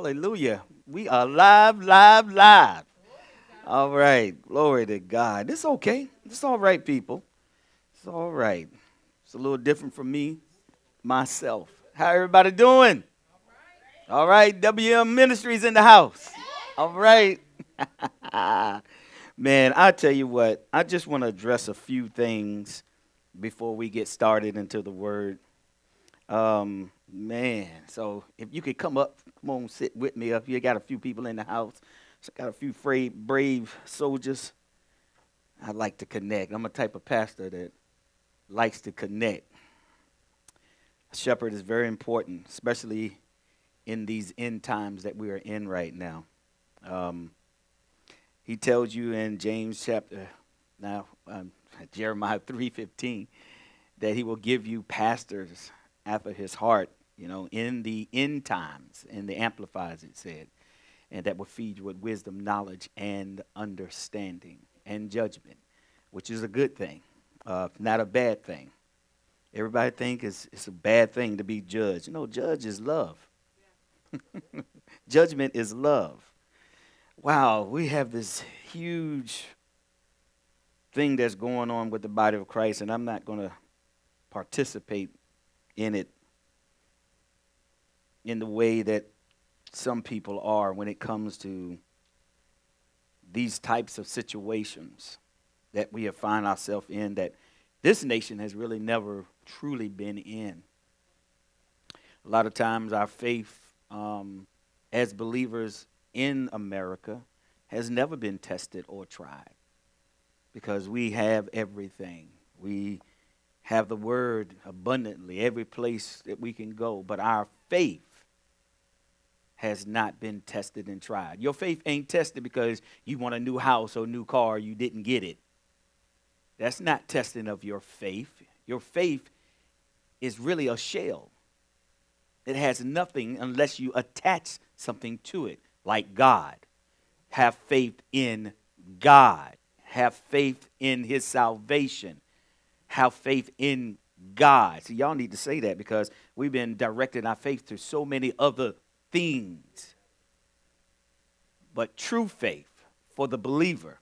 Hallelujah. We are live, live, live. All right. Glory to God. It's okay. It's all right, people. It's all right. It's a little different from me, myself. How everybody doing? All right. WM Ministries in the house. All right. Man, I tell you what, I just want to address a few things before we get started into the word. Um, man, so if you could come up, come on, sit with me up here. Got a few people in the house. So got a few brave, brave soldiers. I like to connect. I'm a type of pastor that likes to connect. A shepherd is very important, especially in these end times that we are in right now. Um, he tells you in James chapter now um, Jeremiah 3:15 that he will give you pastors after his heart, you know, in the end times, in the Amplified it said, and that will feed you with wisdom, knowledge, and understanding and judgment, which is a good thing, uh, not a bad thing. Everybody think it's, it's a bad thing to be judged. You know, judge is love. Judgment is love. Wow, we have this huge thing that's going on with the body of Christ, and I'm not going to participate in it in the way that some people are when it comes to these types of situations that we have find ourselves in that this nation has really never truly been in. A lot of times, our faith um, as believers in America has never been tested or tried because we have everything. We have the word abundantly every place that we can go, but our faith has not been tested and tried. Your faith ain't tested because you want a new house or new car, you didn't get it. That's not testing of your faith. Your faith is really a shell. It has nothing unless you attach something to it, like God. Have faith in God have faith in his salvation, have faith in God. See, y'all need to say that because we've been directing our faith to so many other things. But true faith for the believer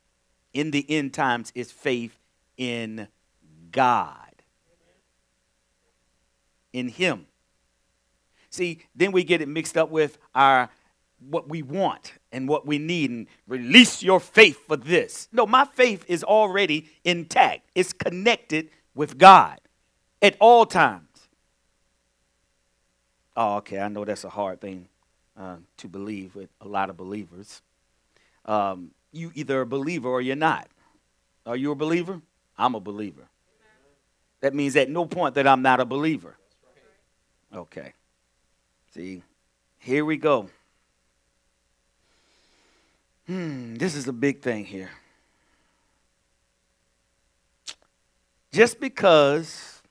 in the end times is faith in God, in Him. See, then we get it mixed up with our what we want and what we need and release your faith for this. No, my faith is already intact, it's connected with God at all times. Oh, okay, I know that's a hard thing uh, to believe with a lot of believers. Um, you either a believer or you're not. Are you a believer? I'm a believer. That means at no point that I'm not a believer. Okay. See, here we go. Hmm, this is a big thing here. Just because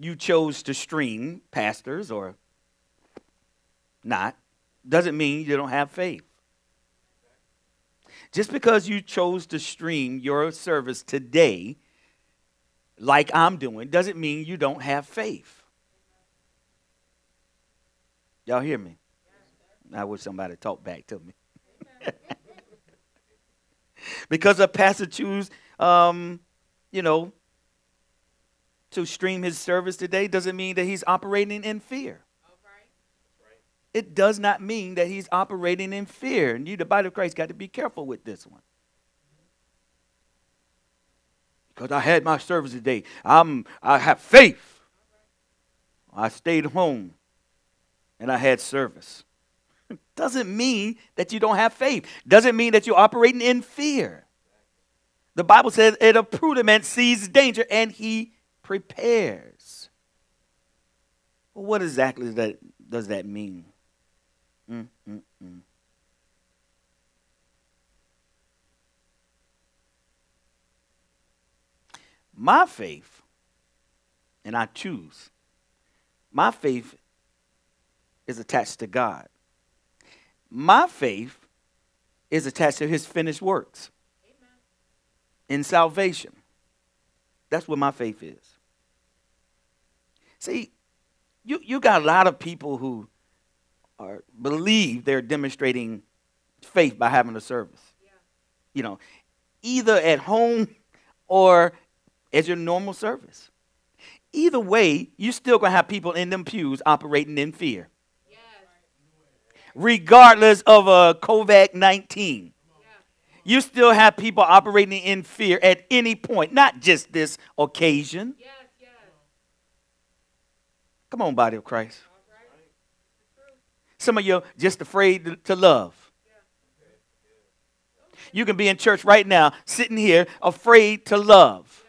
you chose to stream pastors or not doesn't mean you don't have faith. Just because you chose to stream your service today, like I'm doing, doesn't mean you don't have faith. Y'all hear me? I wish somebody talk back to me. because a pastor choose, um, you know, to stream his service today doesn't mean that he's operating in fear. It does not mean that he's operating in fear. And you, the body of Christ, got to be careful with this one. Because I had my service today. I'm, I have faith. I stayed home and I had service doesn't mean that you don't have faith. Doesn't mean that you're operating in fear. The Bible says, "It a prudent man sees danger and he prepares." Well, what exactly does that, does that mean? Mm, mm, mm. My faith, and I choose, my faith is attached to God. My faith is attached to his finished works Amen. in salvation. That's what my faith is. See, you, you got a lot of people who or believe they're demonstrating faith by having a service. Yeah. You know, either at home or as your normal service. Either way, you're still going to have people in them pews operating in fear. Yes. Regardless of a COVID 19. You still have people operating in fear at any point, not just this occasion. Yes, yes. Come on, body of Christ. Some of you are just afraid to love. You can be in church right now, sitting here, afraid to love,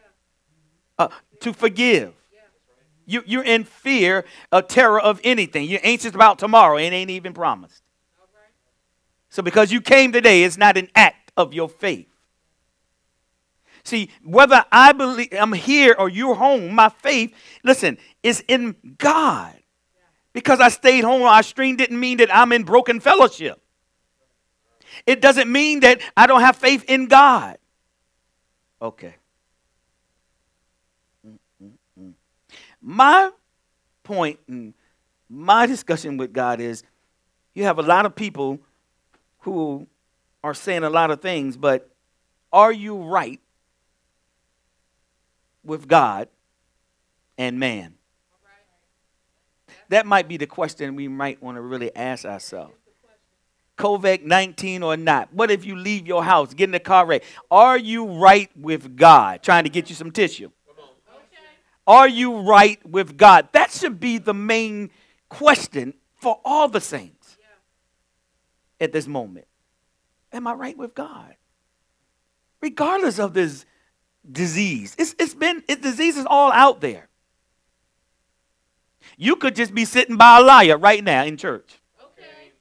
uh, to forgive. You, you're in fear of terror of anything. You're anxious about tomorrow. It ain't even promised. So because you came today, it's not an act of your faith. See, whether I believe I'm here or you're home, my faith, listen, is in God. Because I stayed home I streamed didn't mean that I'm in broken fellowship. It doesn't mean that I don't have faith in God. Okay. My point and my discussion with God is you have a lot of people who are saying a lot of things, but are you right with God and man? That might be the question we might want to really ask ourselves. COVID 19 or not? What if you leave your house, get in the car wreck? Are you right with God? Trying to get you some tissue. Are you right with God? That should be the main question for all the saints at this moment. Am I right with God? Regardless of this disease, it's, it's been, it, disease is all out there. You could just be sitting by a liar right now in church. Okay.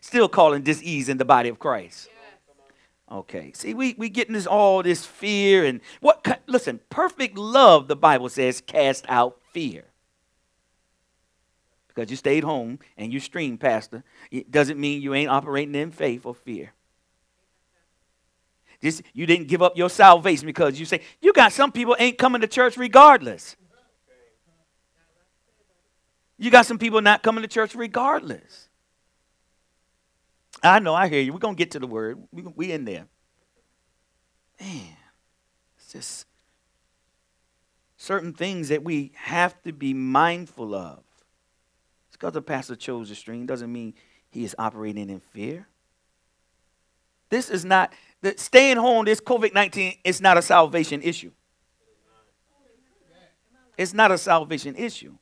Still calling disease in the body of Christ. Okay. See, we we getting this all this fear and what listen, perfect love, the Bible says, cast out fear. Because you stayed home and you streamed, Pastor, it doesn't mean you ain't operating in faith or fear. Just you didn't give up your salvation because you say you got some people ain't coming to church regardless. You got some people not coming to church regardless. I know, I hear you. We're going to get to the word. We, we in there. Man, it's just certain things that we have to be mindful of. Just because the pastor chose the stream doesn't mean he is operating in fear. This is not, the, staying home, this COVID 19 is not a salvation issue. It's not a salvation issue.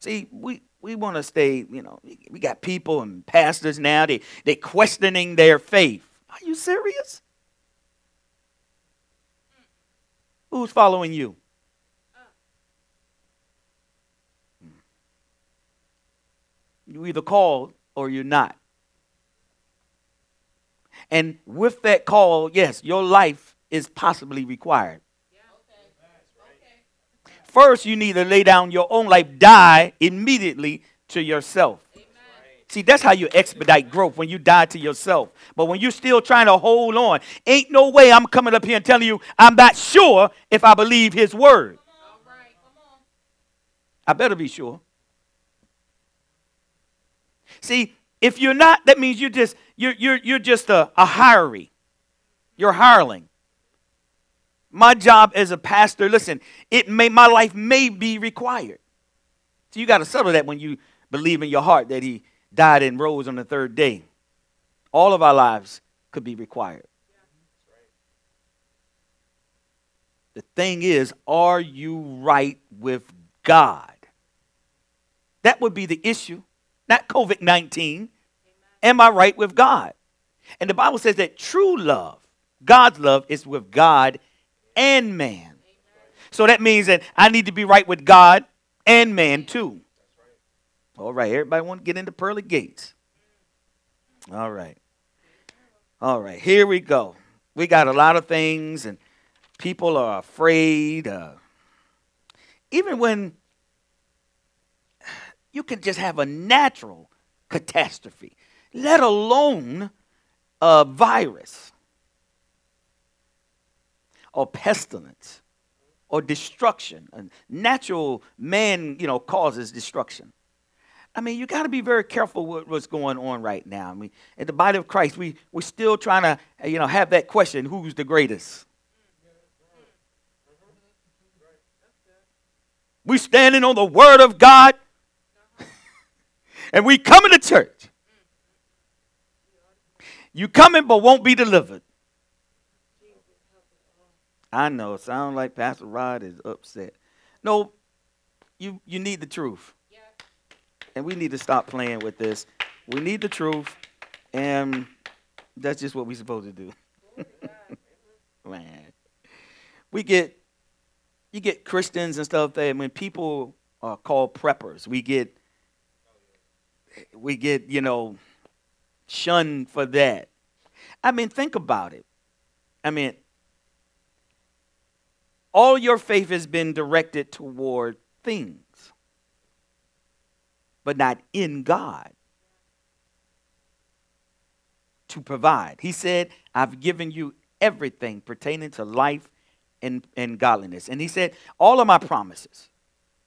See, we, we want to stay, you know, we got people and pastors now, they, they questioning their faith. Are you serious? Who's following you? Hmm. You either called or you're not. And with that call, yes, your life is possibly required. First, you need to lay down your own life, die immediately to yourself. See, that's how you expedite growth when you die to yourself. But when you're still trying to hold on, ain't no way I'm coming up here and telling you I'm not sure if I believe his word. I better be sure. See, if you're not, that means you're just you're you're you're just a, a hiree. You're hireling. My job as a pastor, listen, it may my life may be required. So you got to settle that when you believe in your heart that he died and rose on the third day. All of our lives could be required. The thing is, are you right with God? That would be the issue, not COVID 19. Am I right with God? And the Bible says that true love, God's love, is with God and man. So that means that I need to be right with God and man too. All right, everybody want to get into pearly gates. All right. All right, here we go. We got a lot of things, and people are afraid. Uh, even when you can just have a natural catastrophe, let alone a virus or pestilence. or destruction. A natural man, you know, causes destruction. I mean, you got to be very careful with what's going on right now. I mean, in the body of Christ, we, we're still trying to, you know, have that question, who's the greatest? We're standing on the word of God and we coming to church. You coming but won't be delivered. I know, sound like Pastor Rod is upset. No, you you need the truth and we need to stop playing with this. We need the truth, and that's just what we're supposed to do. Oh, mm-hmm. Man, we get you get Christians and stuff that when people are called preppers, we get we get you know shunned for that. I mean, think about it. I mean, all your faith has been directed toward things but not in God to provide. He said, I've given you everything pertaining to life and, and godliness. And he said, All of my promises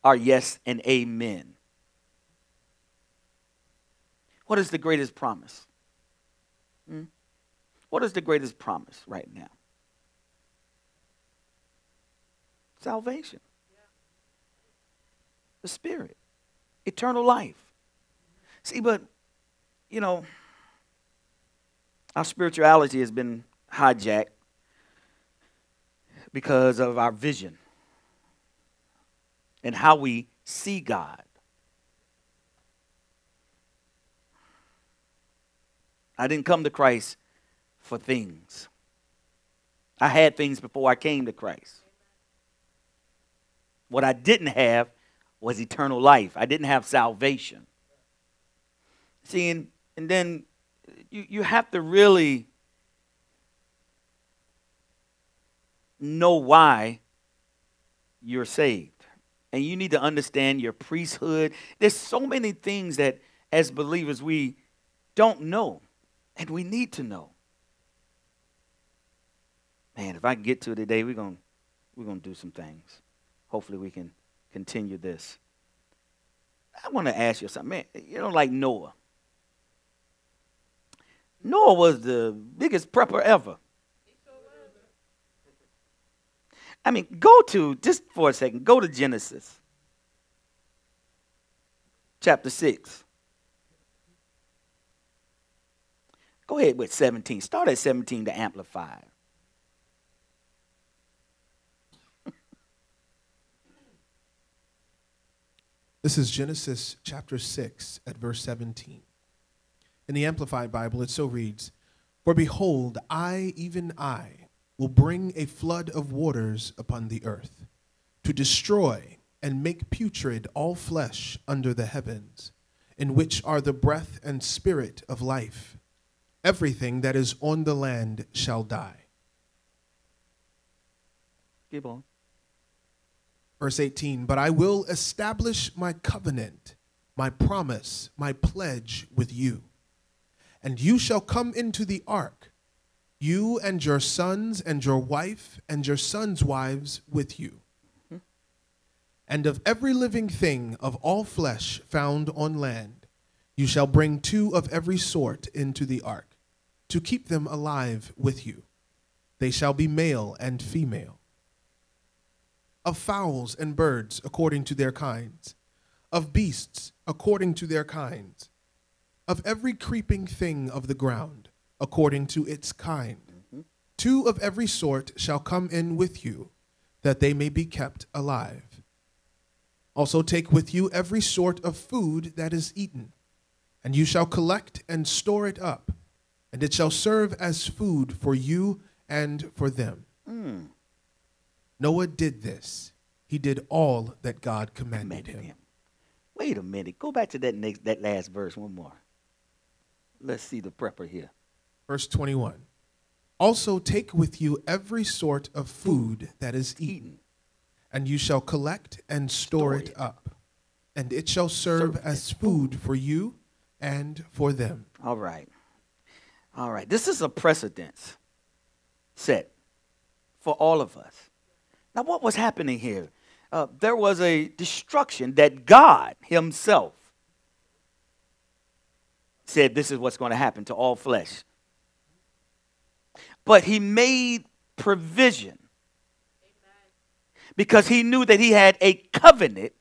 are yes and amen. What is the greatest promise? Hmm? What is the greatest promise right now? Salvation. The Spirit eternal life. See, but, you know, our spirituality has been hijacked because of our vision and how we see God. I didn't come to Christ for things. I had things before I came to Christ. What I didn't have was eternal life. I didn't have salvation. See, and, and then you, you have to really know why you're saved. And you need to understand your priesthood. There's so many things that as believers we don't know, and we need to know. Man, if I can get to it today, we're going we're going to do some things. Hopefully we can continue this. I want to ask you something. Man, you know, like Noah. Noah was the biggest prepper ever. I mean, go to, just for a second, go to Genesis chapter 6. Go ahead with 17. Start at 17 to amplify. This is Genesis chapter 6 at verse 17. In the Amplified Bible, it so reads For behold, I, even I, will bring a flood of waters upon the earth, to destroy and make putrid all flesh under the heavens, in which are the breath and spirit of life. Everything that is on the land shall die. Keep on. Verse 18, but I will establish my covenant, my promise, my pledge with you. And you shall come into the ark, you and your sons and your wife and your sons' wives with you. Hmm. And of every living thing of all flesh found on land, you shall bring two of every sort into the ark, to keep them alive with you. They shall be male and female of fowls and birds according to their kinds, of beasts according to their kinds, of every creeping thing of the ground according to its kind. Two of every sort shall come in with you, that they may be kept alive. Also take with you every sort of food that is eaten, and you shall collect and store it up, and it shall serve as food for you and for them. Mm. Noah did this. He did all that God commanded, commanded him. him. Wait a minute. Go back to that next that last verse one more. Let's see the prepper here. Verse 21. Also take with you every sort of food that is eaten, and you shall collect and store, it, up, and it shall serve as food for you and for them. All right. All right. This is a precedence set for all of us. Now, what was happening here? Uh, there was a destruction that God Himself said this is what's going to happen to all flesh. But He made provision because He knew that He had a covenant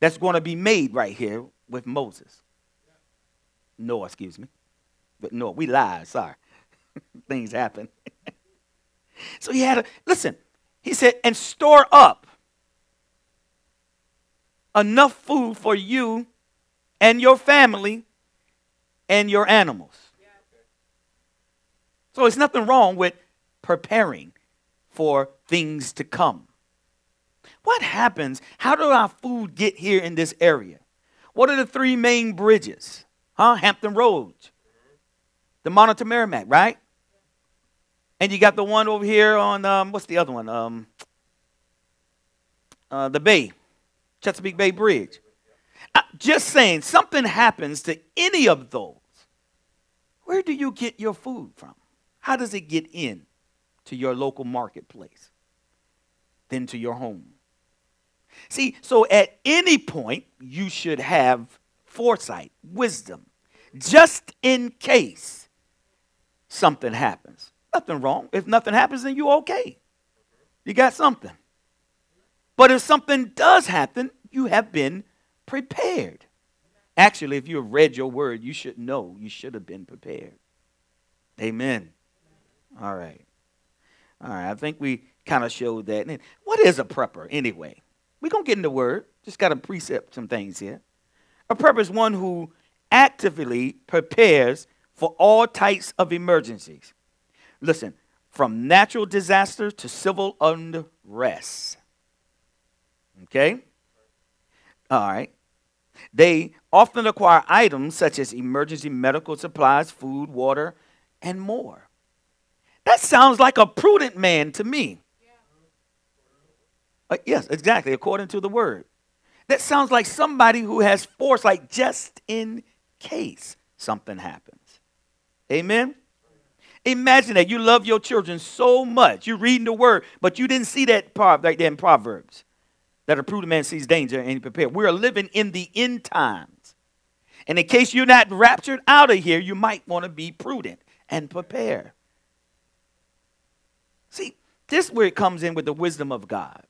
that's going to be made right here with Moses. Noah, excuse me. But no, we lied, sorry. Things happen. so he had a, listen, he said, and store up enough food for you and your family and your animals. So it's nothing wrong with preparing for things to come. What happens? How do our food get here in this area? What are the three main bridges? Huh? Hampton Roads, the Monitor Merrimac, right? And you got the one over here on um, what's the other one? Um, uh, the Bay, Chesapeake Bay Bridge. Uh, just saying, something happens to any of those. Where do you get your food from? How does it get in to your local marketplace? Then to your home. See, so at any point, you should have foresight, wisdom, just in case something happens. Nothing wrong. If nothing happens, then you're okay. You got something. But if something does happen, you have been prepared. Actually, if you have read your word, you should know you should have been prepared. Amen. All right. All right. I think we kind of showed that. And what is a prepper anyway? We're going to get into word. Just got to precept some things here. A prepper is one who actively prepares for all types of emergencies. Listen, from natural disaster to civil unrest. Okay? All right. They often acquire items such as emergency medical supplies, food, water, and more. That sounds like a prudent man to me. Uh, yes, exactly, according to the word. That sounds like somebody who has foresight just in case something happens. Amen? Imagine that you love your children so much. You're reading the word, but you didn't see that part right there in Proverbs that a prudent man sees danger and he prepared. We're living in the end times. And in case you're not raptured out of here, you might want to be prudent and prepare. See, this is where it comes in with the wisdom of God.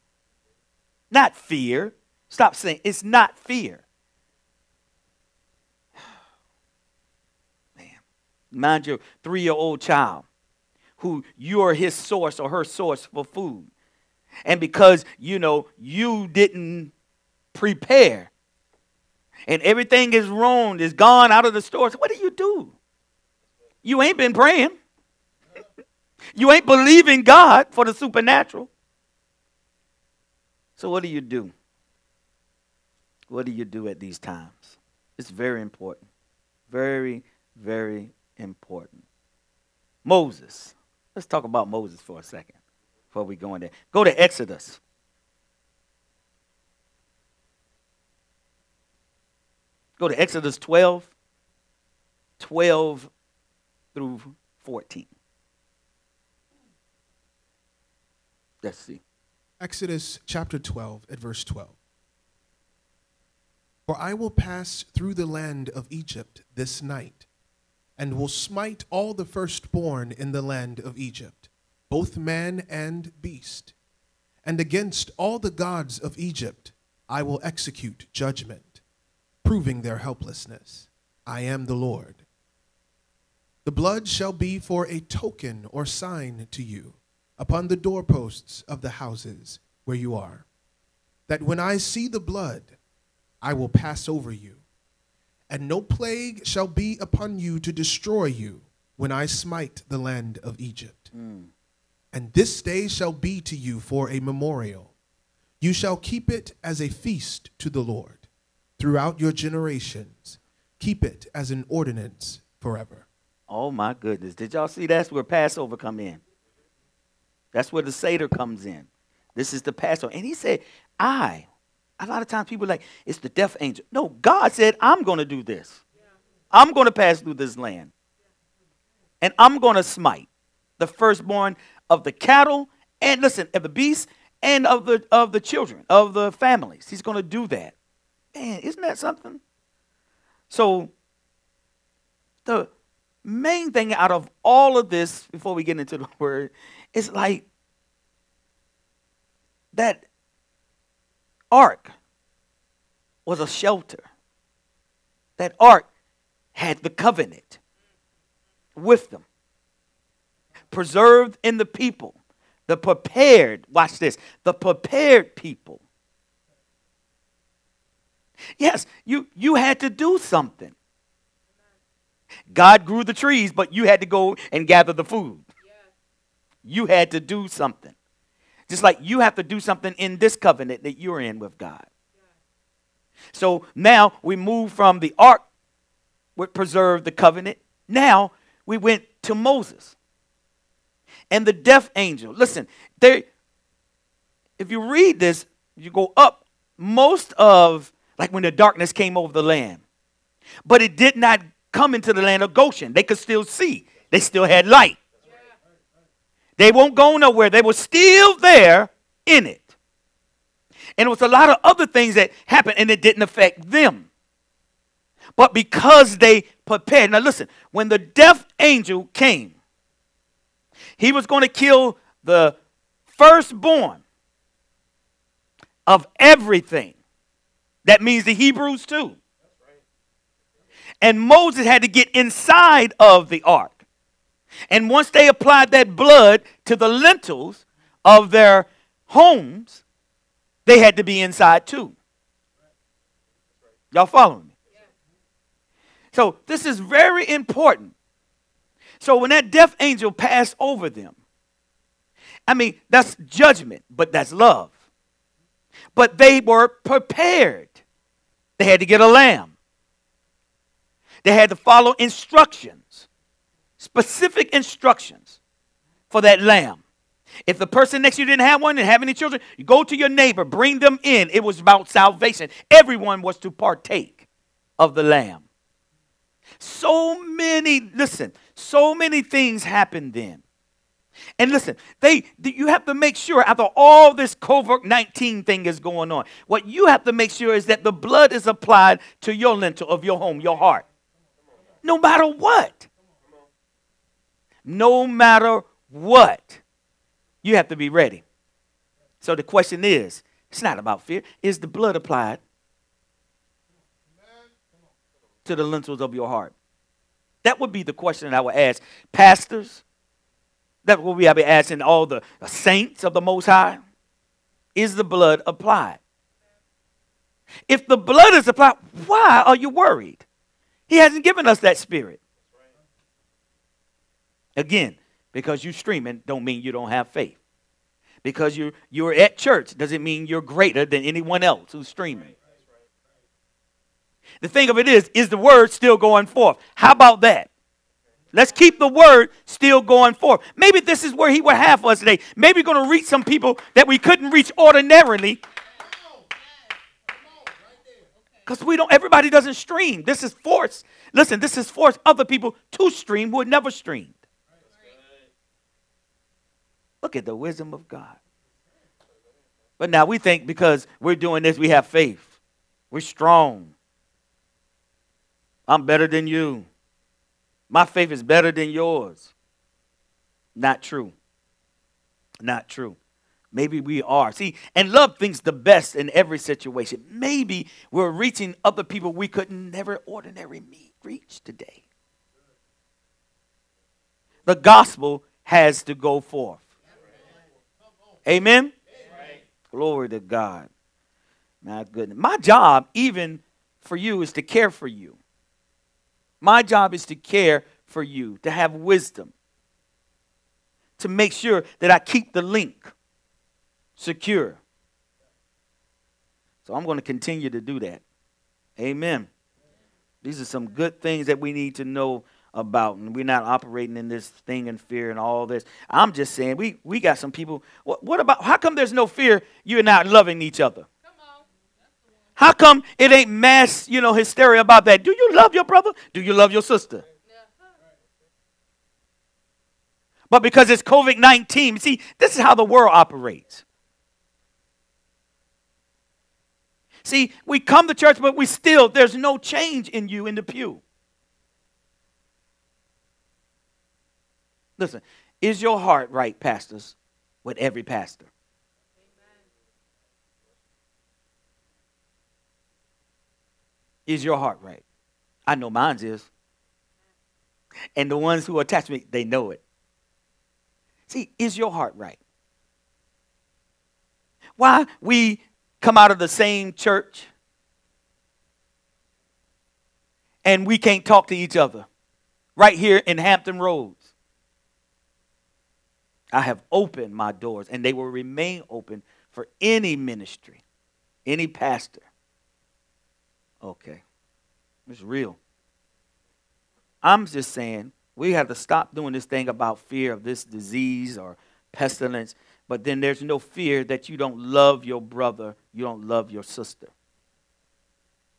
Not fear. Stop saying it's not fear. Mind your three year old child who you are his source or her source for food. And because you know you didn't prepare and everything is ruined is gone out of the stores what do you do? You ain't been praying. You ain't believing god for the supernatural. So what do you do? What do you do at these times? It's very important. Very very important moses let's talk about moses for a second before we go in there. Go to Exodus. Go to Exodus 12, 12 through 14. Let's see. Exodus chapter 12 at verse 12. For I will pass through the land of Egypt this night, and will smite all the firstborn in the land of Egypt both man and beast. And against all the gods of Egypt I will execute judgment, proving their helplessness. I am the Lord. The blood shall be for a token or sign to you upon the doorposts of the houses where you are, that when I see the blood, I will pass over you, and no plague shall be upon you to destroy you when I smite the land of Egypt. Mm. And this day shall be to you for a memorial. You shall keep it as a feast to the Lord throughout your generations. Keep it as an ordinance forever. Oh my goodness. Did y'all see that's where Passover come in? That's where the Seder comes in. This is the Passover. And he said, I. A lot of times people like, it's the death angel. No, God said, I'm going to do this. I'm going to pass through this land. And I'm going to smite the firstborn of the cattle and listen, of the beasts and of the of the children, of the families. He's going to do that. Man, isn't that something? So the main thing out of all of this, before we get into the word, is like that ark was a shelter. That ark had the covenant with them, preserved in the people, the prepared, watch this, the prepared people. Yes, you, you had to do something. God grew the trees, but you had to go and gather the food. You had to do something. Just like you have to do something in this covenant that you're in with God. So now we move from the ark, which preserved the covenant. Now we went to Moses and the death angel. Listen, they, if you read this, you go up most of, like when the darkness came over the land, but it did not come into the land of Goshen. They could still see, they still had light. They won't go nowhere. They were still there in it. And it was a lot of other things that happened and it didn't affect them. But because they prepared. Now listen, when the death angel came, he was going to kill the firstborn of everything. That means the Hebrews too. And Moses had to get inside of the ark. And once they applied that blood to the lintels of their homes, they had to be inside too. Y'all following me? So this is very important. So when that death angel passed over them, I mean, that's judgment, but that's love. But they were prepared. They had to get a lamb. They had to follow instructions, specific instructions for that lamb. If the person next to you didn't have one and have any children, you go to your neighbor, bring them in. It was about salvation. Everyone was to partake of the lamb. So many, listen, so many things happened then. And listen, they you have to make sure after all this COVID 19 thing is going on, what you have to make sure is that the blood is applied to your lintel of your home, your heart. No matter what. No matter what. You have to be ready. So the question is, it's not about fear. Is the blood applied to the lintels of your heart? That would be the question that I would ask pastors. That would be I be asking all the saints of the Most High. Is the blood applied? If the blood is applied, why are you worried? He hasn't given us that spirit. Again, because you're streaming don't mean you don't have faith. Because you're, you're at church doesn't mean you're greater than anyone else who's streaming. The thing of it is, is the word still going forth? How about that? Let's keep the word still going forth. Maybe this is where he would have us today. Maybe we're going to reach some people that we couldn't reach ordinarily. Because we don't, everybody doesn't stream. This is force. Listen, this is force other people to stream who had never streamed. Look at the wisdom of God. But now we think because we're doing this, we have faith. We're strong. I'm better than you. My faith is better than yours. Not true. Not true. Maybe we are. See, and love thinks the best in every situation. Maybe we're reaching other people we could never ordinarily meet, reach today. The gospel has to go forth. Amen? Glory to God. My goodness. My job, even for you, is to care for you. My job is to care for you, to have wisdom, to make sure that I keep the link secure. So I'm going to continue to do that. Amen. These are some good things that we need to know about, and we're not operating in this thing in fear and all this. I'm just saying, we, we got some people. What, what about, how come there's no fear? You're not loving each other. How come it ain't mass, you know, hysteria about that? Do you love your brother? Do you love your sister? But because it's COVID 19, see, this is how the world operates. See, we come to church, but we still, there's no change in you in the pew. Listen, is your heart right, pastors, with every pastor? Is your heart right? I know mine's is. And the ones who attach me, they know it. See, is your heart right? Why we come out of the same church and we can't talk to each other right here in Hampton Roads. I have opened my doors and they will remain open for any ministry, any pastor. Okay. It's real. I'm just saying we have to stop doing this thing about fear of this disease or pestilence, but then there's no fear that you don't love your brother, you don't love your sister.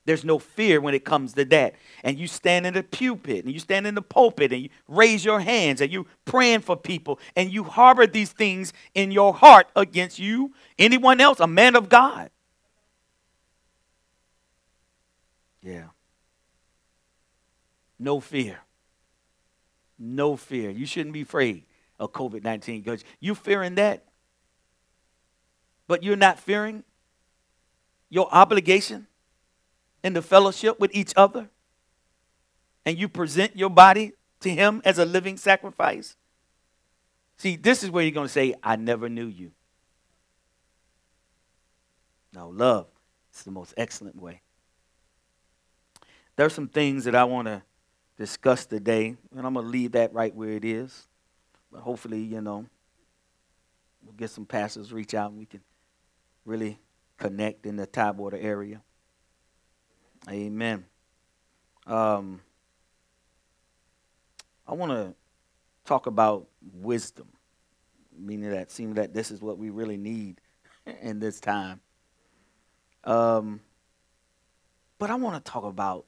There's no fear when it comes to that. And you stand in the pulpit and you stand in the pulpit and you raise your hands and you praying for people and you harbor these things in your heart against you, anyone else, a man of God. Yeah. No fear. No fear. You shouldn't be afraid of COVID 19 because you fearing that, but you're not fearing your obligation in the fellowship with each other, and you present your body to Him as a living sacrifice. See, this is where you're going to say, I never knew you. No, love is the most excellent way. There's some things that I want to discuss today, and I'm going to leave that right where it is. But hopefully, you know, we'll get some pastors reach out and we can really connect in the Tidewater area. Amen. Um, I want to talk about wisdom, meaning that seems that this is what we really need in this time. Um, but I want to talk about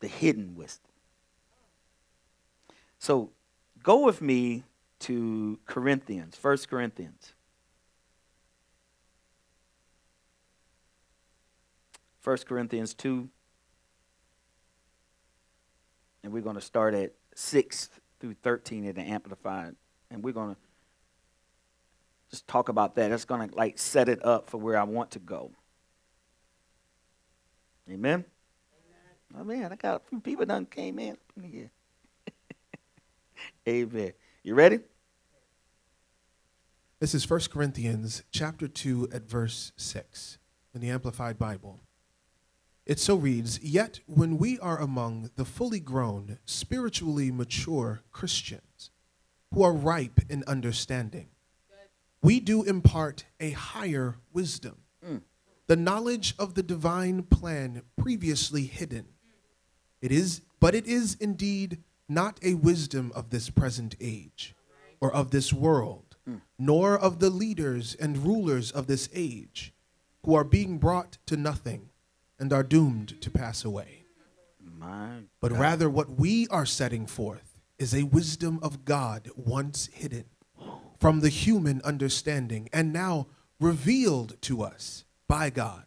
the hidden wisdom. So go with me to Corinthians, 1 Corinthians. 1 Corinthians 2. And we're going to start at 6 through 13 in the Amplified. And we're going to just talk about that. That's going to like set it up for where I want to go. Amen? Amen. Oh man, I got a few people done came in here. Amen. You ready? This is 1 Corinthians chapter 2 at verse 6 in the Amplified Bible. It so reads Yet when we are among the fully grown, spiritually mature Christians who are ripe in understanding, we do impart a higher wisdom, mm. the knowledge of the divine plan previously hidden. It is, but it is indeed not a wisdom of this present age or of this world, mm. nor of the leaders and rulers of this age who are being brought to nothing and are doomed to pass away. But rather, what we are setting forth is a wisdom of God once hidden from the human understanding and now revealed to us by God.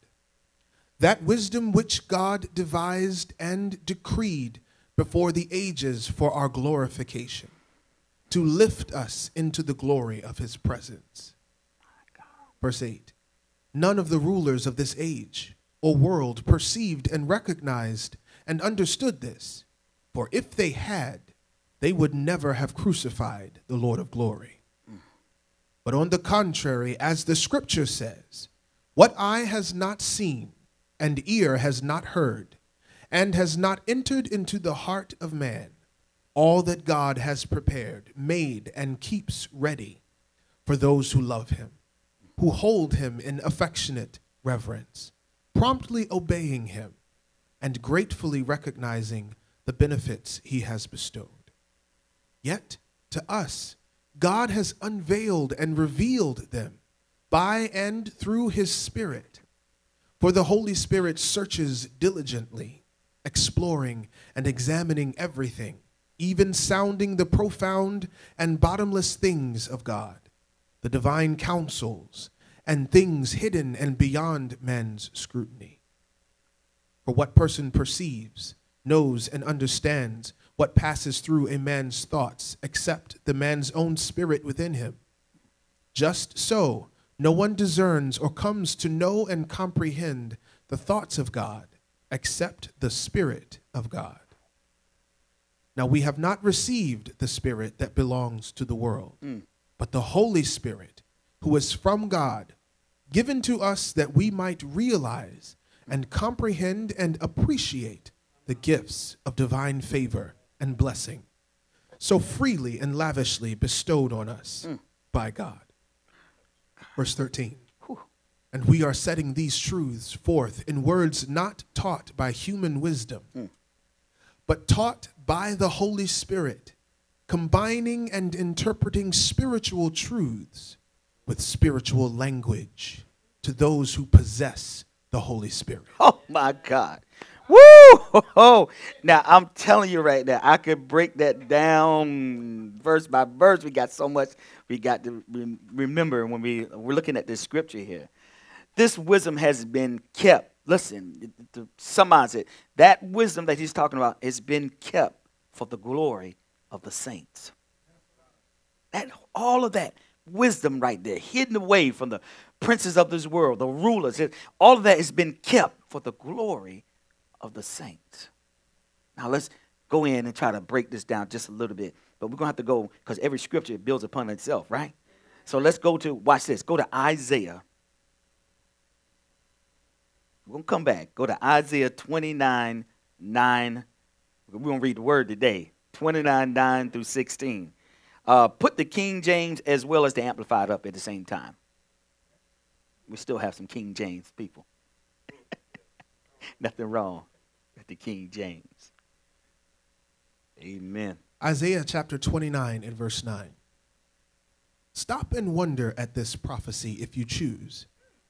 That wisdom which God devised and decreed before the ages for our glorification, to lift us into the glory of his presence. Verse 8 None of the rulers of this age or world perceived and recognized and understood this, for if they had, they would never have crucified the Lord of glory. But on the contrary, as the scripture says, what eye has not seen and ear has not heard, and has not entered into the heart of man all that God has prepared, made, and keeps ready for those who love him, who hold him in affectionate reverence, promptly obeying him, and gratefully recognizing the benefits he has bestowed. Yet, to us, God has unveiled and revealed them by and through his Spirit. For the Holy Spirit searches diligently exploring and examining everything, even sounding the profound and bottomless things of God, the divine counsels, and things hidden and beyond man's scrutiny. For what person perceives, knows, and understands what passes through a man's thoughts except the man's own spirit within him? Just so, no one discerns or comes to know and comprehend the thoughts of God except the Spirit of God. Now, we have not received the Spirit that belongs to the world, mm. but the Holy Spirit, who is from God, given to us that we might realize and comprehend and appreciate the gifts of divine favor and blessing, so freely and lavishly bestowed on us mm. by God. Verse 13. And we are setting these truths forth in words not taught by human wisdom, mm. but taught by the Holy Spirit, combining and interpreting spiritual truths with spiritual language to those who possess the Holy Spirit. Oh my God. Woo! Now I'm telling you right now, I could break that down verse by verse. We got so much we got to rem- remember when we we're looking at this scripture here. This wisdom has been kept. Listen, to summarize it, that wisdom that he's talking about has been kept for the glory of the saints. That all of that wisdom right there, hidden away from the princes of this world, the rulers, all of that has been kept for the glory of the saints. Now let's go in and try to break this down just a little bit. But we're gonna have to go because every scripture builds upon itself, right? So let's go to watch this. Go to Isaiah. We're gonna come back. Go to Isaiah 29, 9. We're gonna read the word today. 29, 9 through 16. Uh, put the King James as well as the Amplified up at the same time. We still have some King James people. Nothing wrong with the King James. Amen. Isaiah chapter 29 and verse 9. Stop and wonder at this prophecy if you choose,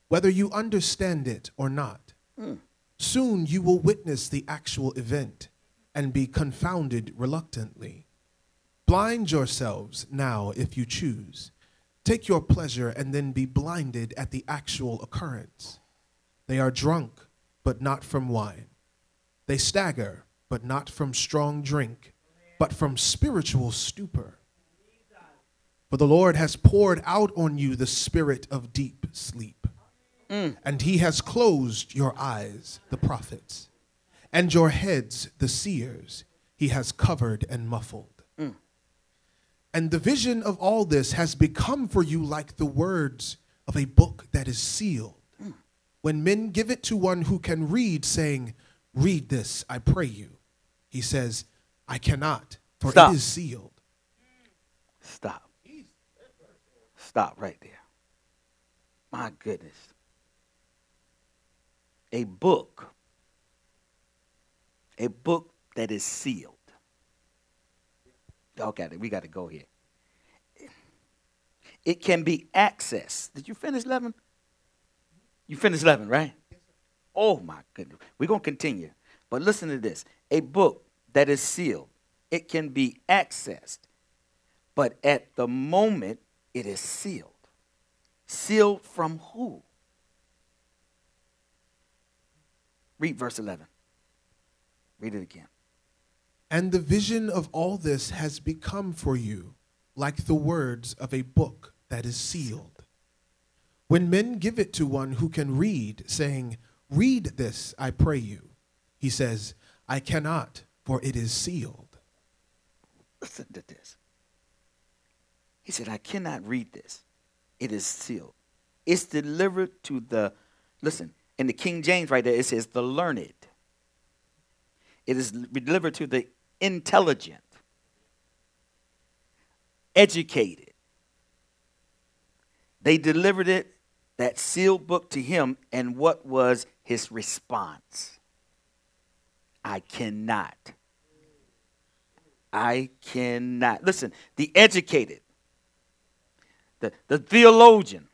whether you understand it or not. Soon you will witness the actual event and be confounded reluctantly. Blind yourselves now if you choose. Take your pleasure and then be blinded at the actual occurrence. They are drunk, but not from wine. They stagger, but not from strong drink, but from spiritual stupor. For the Lord has poured out on you the spirit of deep sleep, mm. and he has closed your eyes, the prophets, and your heads, the seers, he has covered and muffled. And the vision of all this has become for you like the words of a book that is sealed. When men give it to one who can read, saying, Read this, I pray you, he says, I cannot, for Stop. it is sealed. Stop. Stop right there. My goodness. A book. A book that is sealed. Okay, we got to go here. It can be accessed. Did you finish 11? You finished 11, right? Oh my goodness. We're going to continue. But listen to this. A book that is sealed. It can be accessed but at the moment it is sealed. Sealed from who? Read verse 11. Read it again. And the vision of all this has become for you like the words of a book that is sealed. When men give it to one who can read, saying, Read this, I pray you, he says, I cannot, for it is sealed. Listen to this. He said, I cannot read this. It is sealed. It's delivered to the, listen, in the King James right there, it says the learned. It is delivered to the intelligent, educated. They delivered it, that sealed book to him, and what was his response? I cannot. I cannot. Listen, the educated, the, the theologian.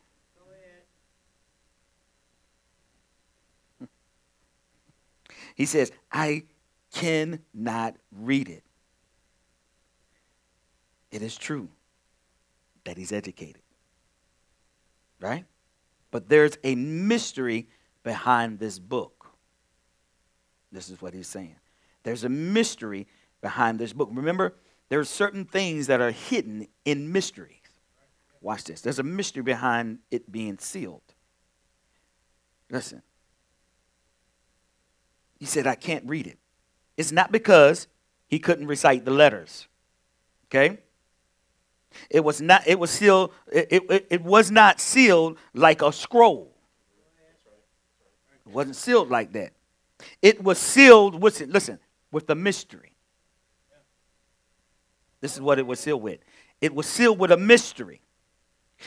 He says, I cannot read it. It is true that he's educated, right? But there's a mystery behind this book. This is what he's saying. There's a mystery behind this book. Remember, there are certain things that are hidden in mysteries. Watch this. There's a mystery behind it being sealed. Listen. He said, I can't read it. It's not because he couldn't recite the letters. Okay? It was not, it was sealed, it, it, it was not sealed like a scroll. It wasn't sealed like that. It was sealed, with, listen, with the mystery. This is what it was sealed with. It was sealed with a mystery.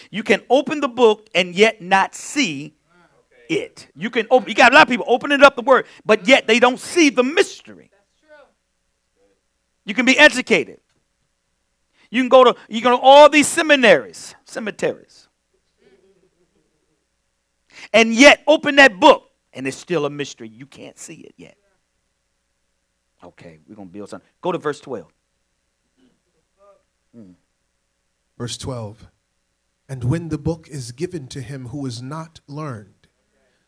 You can open the book and yet not see ah, it. You can open, you got a lot of people opening up the word, but yet they don't see the mystery. You can be educated. You can go to you can go to all these seminaries, cemeteries. And yet open that book and it's still a mystery. You can't see it yet. Okay, we're going to build something. Go to verse 12. Mm. Verse 12. And when the book is given to him who is not learned,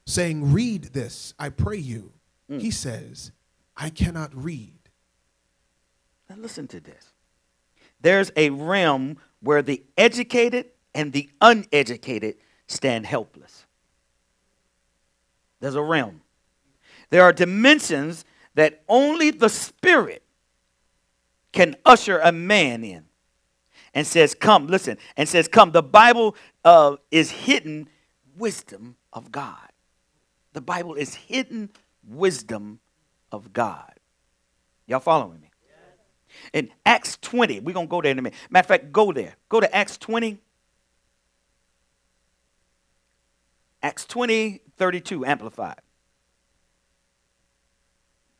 saying, Read this, I pray you, mm. he says, I cannot read. Now listen to this. There's a realm where the educated and the uneducated stand helpless. There's a realm. There are dimensions that only the Spirit can usher a man in and says, Come, listen, and says, Come. The Bible uh, is hidden wisdom of God. The Bible is hidden wisdom of God. Y'all following me? In Acts 20, we're going to go there in a minute. Matter of fact, go there. Go to Acts 20. Acts 20, 32, amplified.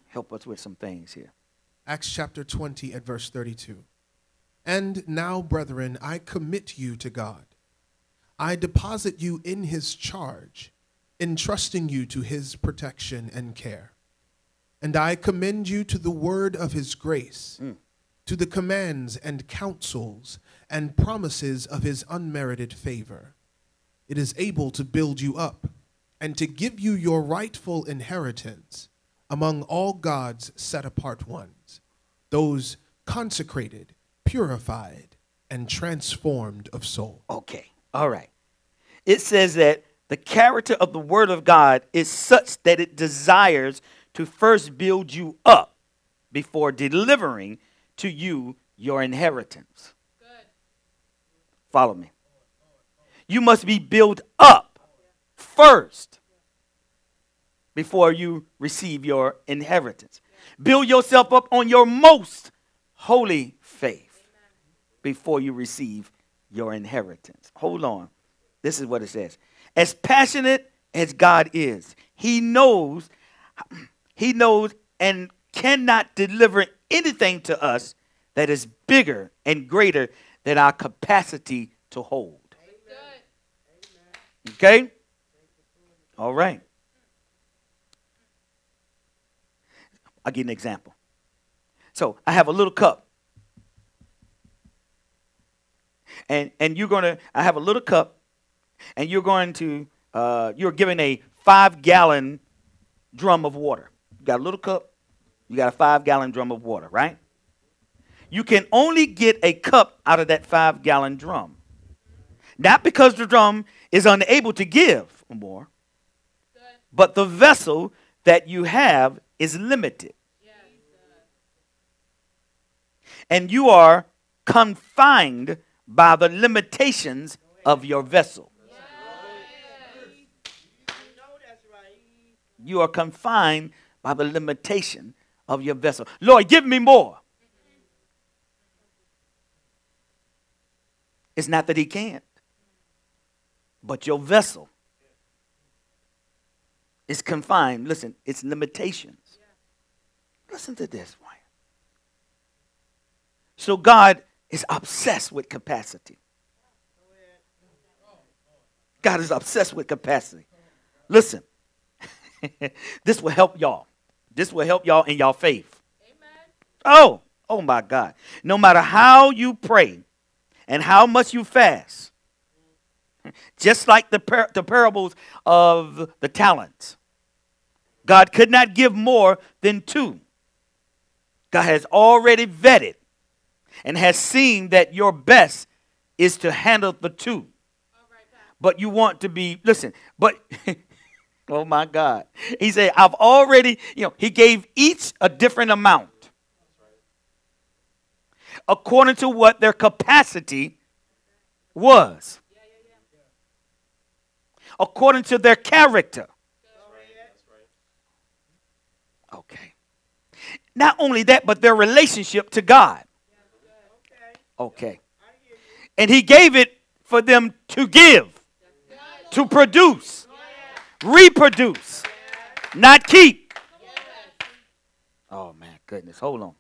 Help us with some things here. Acts chapter 20 at verse 32. And now, brethren, I commit you to God. I deposit you in his charge, entrusting you to his protection and care. And I commend you to the word of his grace, mm. To the commands and counsels and promises of his unmerited favor. It is able to build you up and to give you your rightful inheritance among all God's set apart ones, those consecrated purified, and transformed of soul. Okay, all right. It says that the character of the Word of God is such that it desires to first build you up before delivering to you your inheritance. Good. Follow me. You must be built up first before you receive your inheritance. Build yourself up on your most holy faith before you receive your inheritance. Hold on. This is what it says. As passionate as God is, he knows he knows and cannot deliver anything to us that is bigger and greater than our capacity to hold. Okay? All right. I'll give you an example. So I have a little cup and and you're going to I have a little cup, and you're going to uh, you're given a five gallon drum of water. You got a little cup, you got a five gallon drum of water, right? You can only get a cup out of that five gallon drum. Not because the drum is unable to give more, but the vessel that you have is limited. And you are confined by the limitations of your vessel. You are confined by the limitation of your vessel. Lord, give me more. It's not that He can't, but your vessel is confined. Listen, it's limitations. Listen to this, Wyatt. So God is obsessed with capacity. God is obsessed with capacity. Listen, this will help y'all. This will help y'all in y'all faith. Amen. Oh, oh my God. No matter how you pray and how much you fast, just like the, par- the parables of the talents, God could not give more than two. God has already vetted and has seen that your best is to handle the two. But you want to be, listen, but, oh my God. He said, I've already, you know, he gave each a different amount according to what their capacity was, according to their character. Okay. Not only that, but their relationship to God. Okay. And he gave it for them to give, to produce, reproduce, not keep. Oh, man, goodness. Hold on.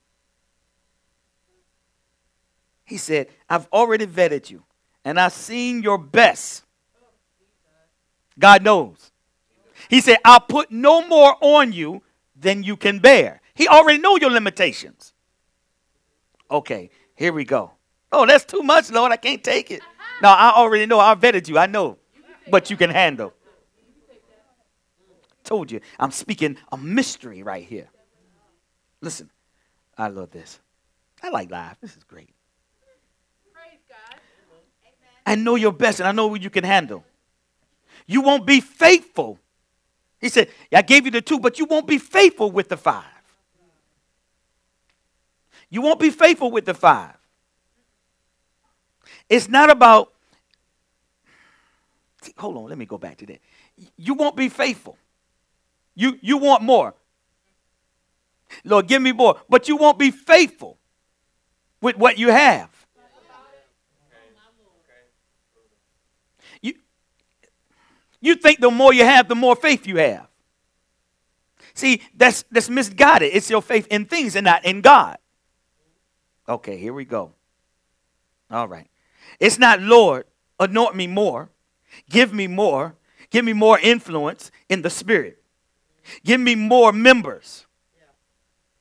He said, I've already vetted you and I've seen your best. God knows. He said, I'll put no more on you than you can bear. He already know your limitations. Okay, here we go. Oh, that's too much, Lord. I can't take it. Uh-huh. No, I already know. I vetted you. I know what you can handle. Told you. I'm speaking a mystery right here. Listen, I love this. I like live. This is great. Praise God. Amen. I know your best and I know what you can handle. You won't be faithful. He said, I gave you the two, but you won't be faithful with the five. You won't be faithful with the five. It's not about, hold on, let me go back to that. You won't be faithful. You, you want more. Lord, give me more. But you won't be faithful with what you have. You you think the more you have, the more faith you have. See, that's that's misguided. It's your faith in things and not in God. Okay, here we go. All right. It's not, Lord, anoint me more, give me more, give me more influence in the spirit, give me more members.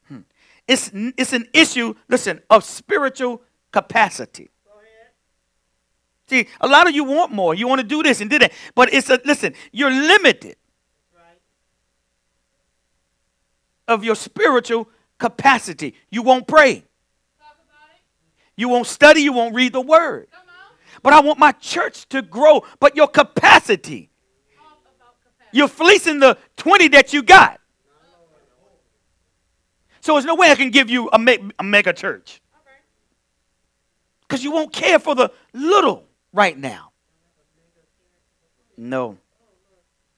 Hmm. It's, it's an issue, listen, of spiritual capacity. See, a lot of you want more. You want to do this and do that. But it's a, listen, you're limited of your spiritual capacity. You won't pray. You won't study. You won't read the word. But I want my church to grow. But your capacity, you're fleecing the 20 that you got. So there's no way I can give you a, a mega church. Because you won't care for the little right now? No.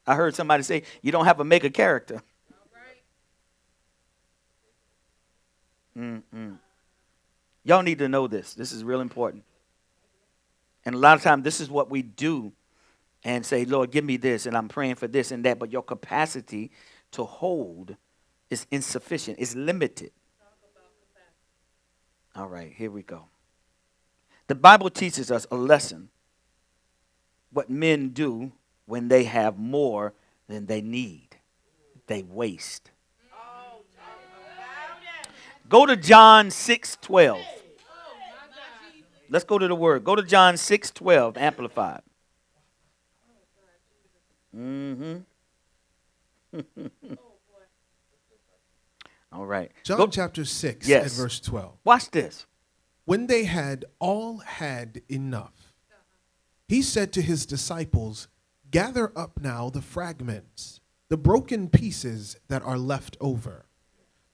I heard somebody say, you don't have a mega character. Mm-mm. Y'all need to know this. This is real important. And a lot of times, this is what we do and say, Lord, give me this, and I'm praying for this and that, but your capacity to hold is insufficient, it's limited. All right, here we go. The Bible teaches us a lesson what men do when they have more than they need. They waste. Go to John 6 12. Let's go to the word. Go to John 6 12, amplified. Mm hmm. All right. John go. chapter 6 yes. verse 12. Watch this. When they had all had enough, he said to his disciples, Gather up now the fragments, the broken pieces that are left over,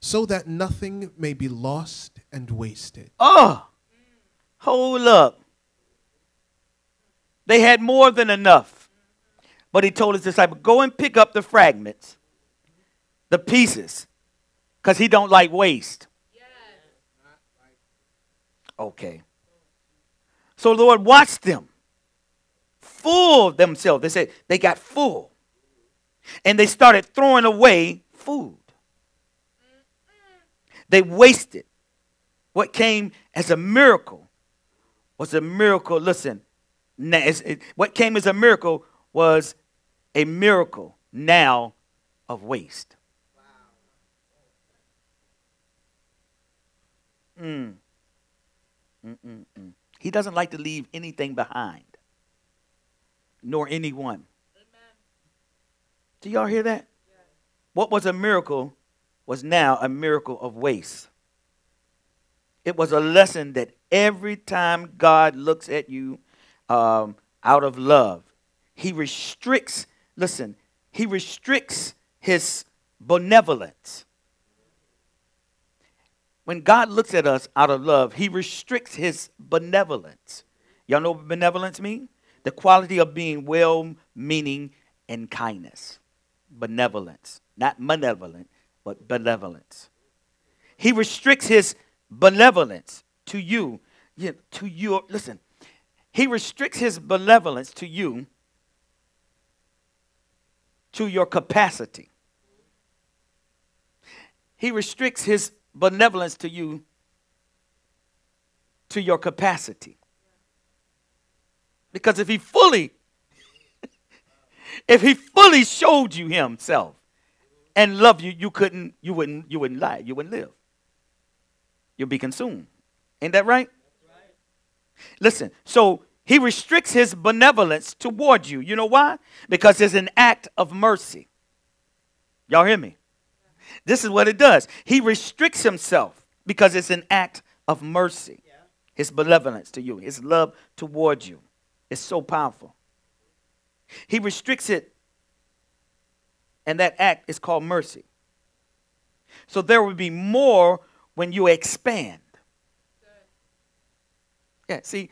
so that nothing may be lost and wasted. Oh, hold up. They had more than enough. But he told his disciple, Go and pick up the fragments, the pieces, because he don't like waste. Okay. So, Lord, watch them. Full themselves. They said they got full. And they started throwing away food. They wasted. What came as a miracle was a miracle. Listen, what came as a miracle was a miracle now of waste. Mm. Mm-mm-mm. He doesn't like to leave anything behind, nor anyone. Amen. Do y'all hear that? what was a miracle was now a miracle of waste. It was a lesson that every time God looks at you um, out of love, He restricts, listen, He restricts His benevolence. When God looks at us out of love, He restricts His benevolence. Y'all know what benevolence means? The quality of being well meaning and kindness. Benevolence. Not malevolent, but benevolence. He restricts his benevolence to you. Yeah, to you. Listen, he restricts his benevolence to you to your capacity. He restricts his benevolence to you to your capacity. Because if he fully if he fully showed you himself and loved you, you couldn't, you wouldn't, you wouldn't lie, you wouldn't live. You'll be consumed. Ain't that right? right? Listen, so he restricts his benevolence toward you. You know why? Because it's an act of mercy. Y'all hear me? This is what it does. He restricts himself because it's an act of mercy. His benevolence to you, his love toward you. It's so powerful. He restricts it, and that act is called mercy. So there will be more when you expand. Yeah, see,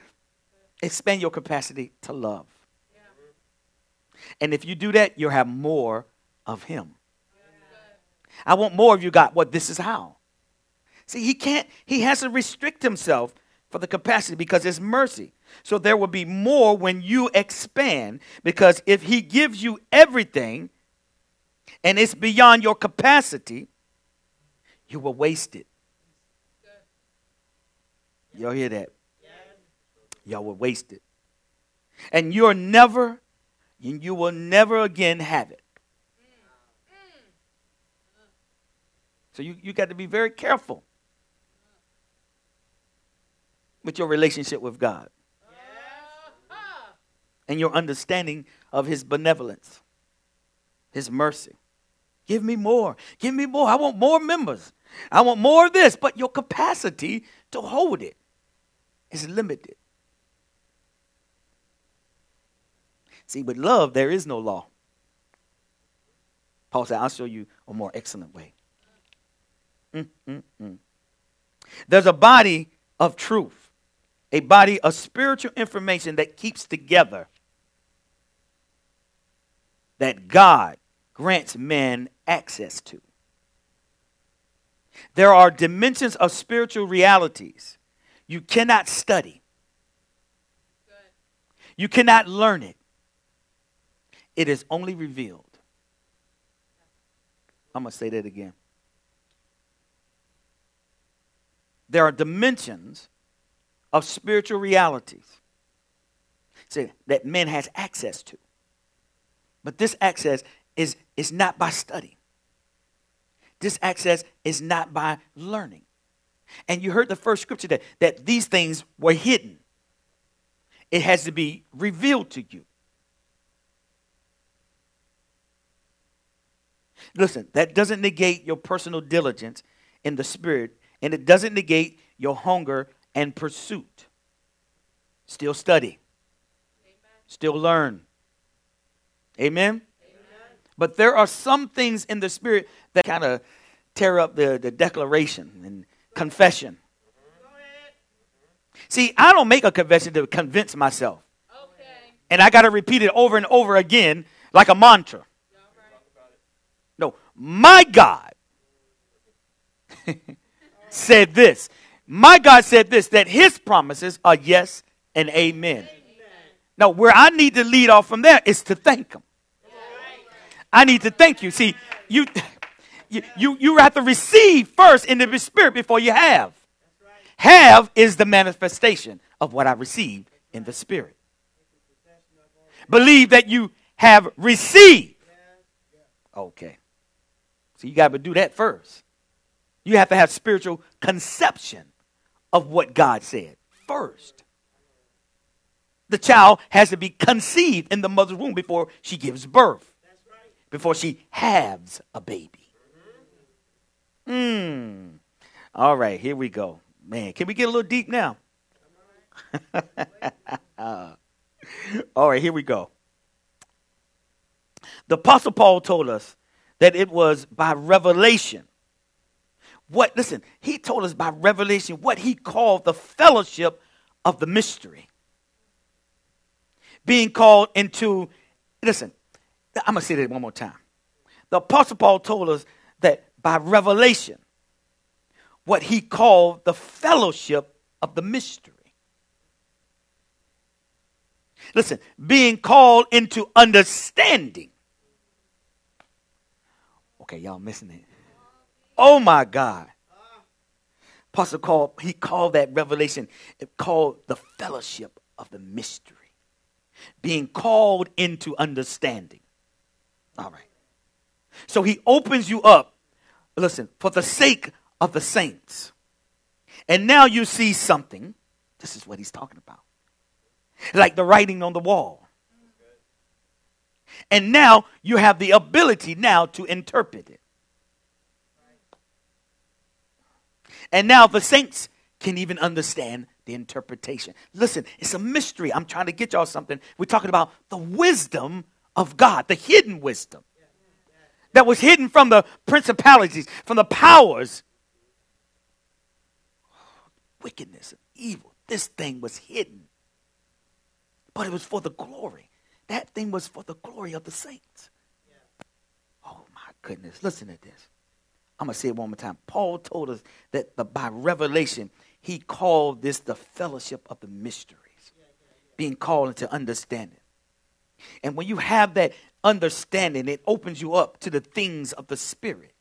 expand your capacity to love. And if you do that, you'll have more of Him. I want more of you, God. What? this is how. See, he can't, he has to restrict himself for the capacity because it's mercy. So there will be more when you expand because if he gives you everything and it's beyond your capacity, you will waste it. Y'all hear that? Y'all will waste it. And you're never, and you will never again have it. So you, you got to be very careful with your relationship with God and your understanding of His benevolence, His mercy. Give me more. Give me more. I want more members. I want more of this, but your capacity to hold it is limited. See, with love, there is no law. Paul said, I'll show you a more excellent way. Mm, mm, mm. There's a body of truth, a body of spiritual information that keeps together that God grants men access to. There are dimensions of spiritual realities you cannot study. You cannot learn it. It is only revealed. I'm going to say that again. There are dimensions of spiritual realities that man has access to. But this access is, is not by study. This access is not by learning. And you heard the first scripture that, that these things were hidden. It has to be revealed to you. Listen, that doesn't negate your personal diligence in the spirit, and it doesn't negate your hunger and pursuit. Still study, Amen. still learn, Amen? Amen? But there are some things in the spirit that kind of tear up the, the declaration and confession. See, I don't make a confession to convince myself. Okay. And I got to repeat it over and over again like a mantra. My God said this. My God said this that his promises are yes and amen. amen. Now, where I need to lead off from there is to thank him. I need to thank you. See, you, you, you, you have to receive first in the spirit before you have. Have is the manifestation of what I received in the spirit. Believe that you have received. Okay. So you got to do that first. You have to have spiritual conception of what God said first. The child has to be conceived in the mother's womb before she gives birth before she has a baby. Hmm. All right, here we go. Man, can we get a little deep now? All right, here we go. The Apostle Paul told us that it was by revelation. What, listen, he told us by revelation what he called the fellowship of the mystery. Being called into, listen, I'm going to say that one more time. The Apostle Paul told us that by revelation, what he called the fellowship of the mystery. Listen, being called into understanding. Okay, y'all missing it. Oh my God. Apostle called, he called that revelation, it called the fellowship of the mystery. Being called into understanding. All right. So he opens you up, listen, for the sake of the saints. And now you see something. This is what he's talking about. Like the writing on the wall. And now you have the ability now to interpret it. And now the saints can even understand the interpretation. Listen, it's a mystery. I'm trying to get y'all something. We're talking about the wisdom of God, the hidden wisdom that was hidden from the principalities, from the powers. Wickedness and evil. This thing was hidden. But it was for the glory. That thing was for the glory of the saints. Oh my goodness. Listen to this. I'm going to say it one more time. Paul told us that the, by revelation, he called this the fellowship of the mysteries, being called into understanding. And when you have that understanding, it opens you up to the things of the Spirit.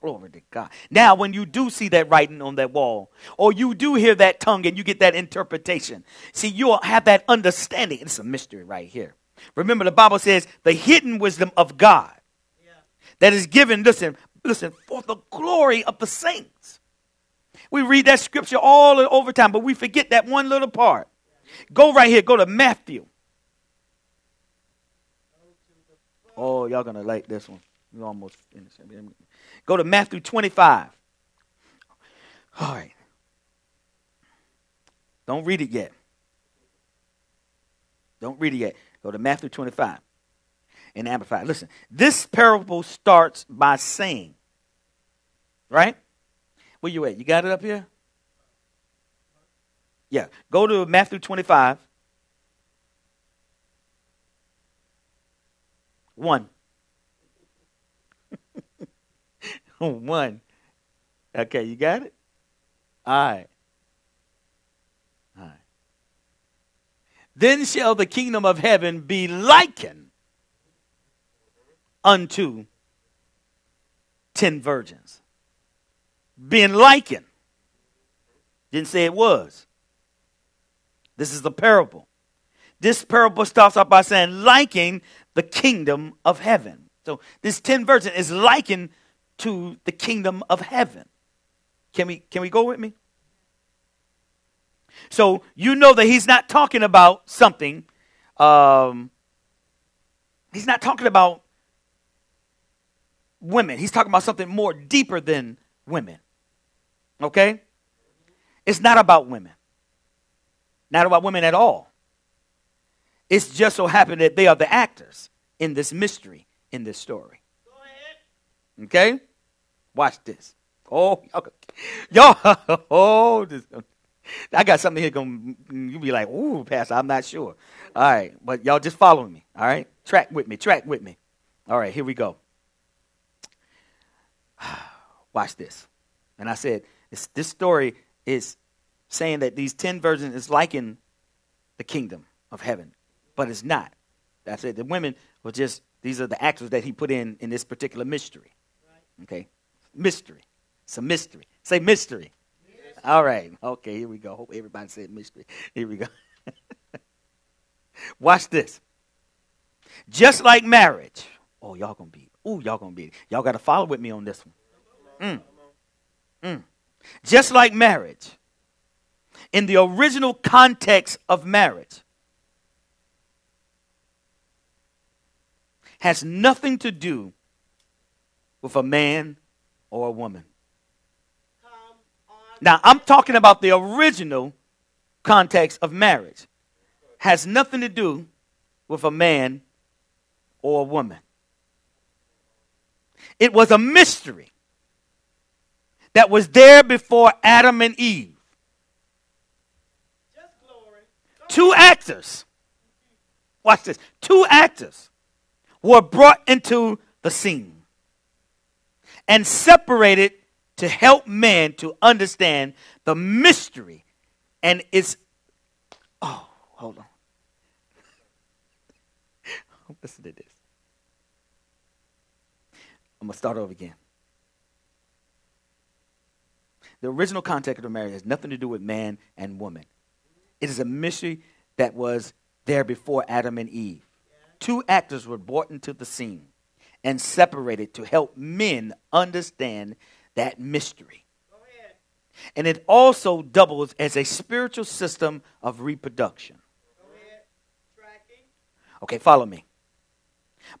Glory to God. Now, when you do see that writing on that wall, or you do hear that tongue and you get that interpretation, see, you'll have that understanding. It's a mystery right here. Remember, the Bible says the hidden wisdom of God that is given, listen, listen, for the glory of the saints. We read that scripture all over time, but we forget that one little part. Go right here, go to Matthew Oh, y'all gonna like this one. We almost finished. Go to Matthew 25. All right. Don't read it yet. Don't read it yet. Go to Matthew 25 and Amplify. Listen, this parable starts by saying, right? Where you at? You got it up here? Yeah. Go to Matthew 25 One. One. Okay, you got it? All right. All right. Then shall the kingdom of heaven be likened unto ten virgins. Being likened. Didn't say it was. This is the parable. This parable starts off by saying, liking the kingdom of heaven. So this 10 virgin is likened to the kingdom of heaven. Can we can we go with me? So you know that he's not talking about something. Um, he's not talking about women. He's talking about something more deeper than women. Okay? It's not about women. Not about women at all. It's just so happened that they are the actors in this mystery, in this story. Okay? Watch this. Oh, y'all, oh, this, I got something here going you'll be like, ooh, Pastor, I'm not sure. All right, but y'all just follow me. All right? Track with me, track with me. All right, here we go. Watch this. And I said, this story is saying that these 10 virgins is like in the kingdom of heaven but it's not. That's it. The women were just, these are the actors that he put in in this particular mystery. Okay? Mystery. It's a mystery. Say mystery. mystery. All right. Okay, here we go. Hope everybody said mystery. Here we go. Watch this. Just like marriage. Oh, y'all gonna be. Oh, y'all gonna be. Y'all gotta follow with me on this one. Mm. Mm. Just like marriage. In the original context of marriage, has nothing to do with a man or a woman. Now, I'm talking about the original context of marriage. Has nothing to do with a man or a woman. It was a mystery that was there before Adam and Eve. Two actors, watch this, two actors were brought into the scene and separated to help man to understand the mystery and its. Oh, hold on. Listen to this. I'm going to start over again. The original context of the marriage has nothing to do with man and woman. It is a mystery that was there before Adam and Eve. Two actors were brought into the scene and separated to help men understand that mystery. And it also doubles as a spiritual system of reproduction. Okay, follow me.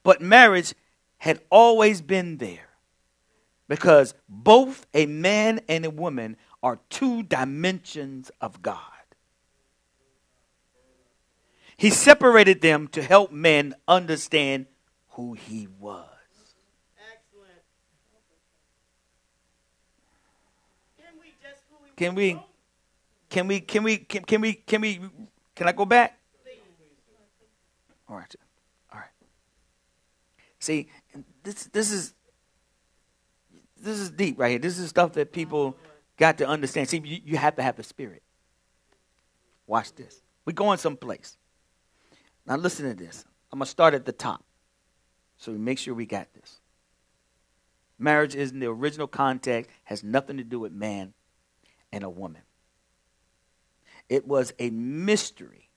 But marriage had always been there because both a man and a woman are two dimensions of God. He separated them to help men understand who he was. Can we can we can we can, can we can we can I go back? All right. All right. See, this this is this is deep right here. This is stuff that people got to understand. See, you, you have to have the spirit. Watch this. We're going someplace. Now listen to this. I'm gonna start at the top. So we make sure we got this. Marriage is in the original context, has nothing to do with man and a woman. It was a mystery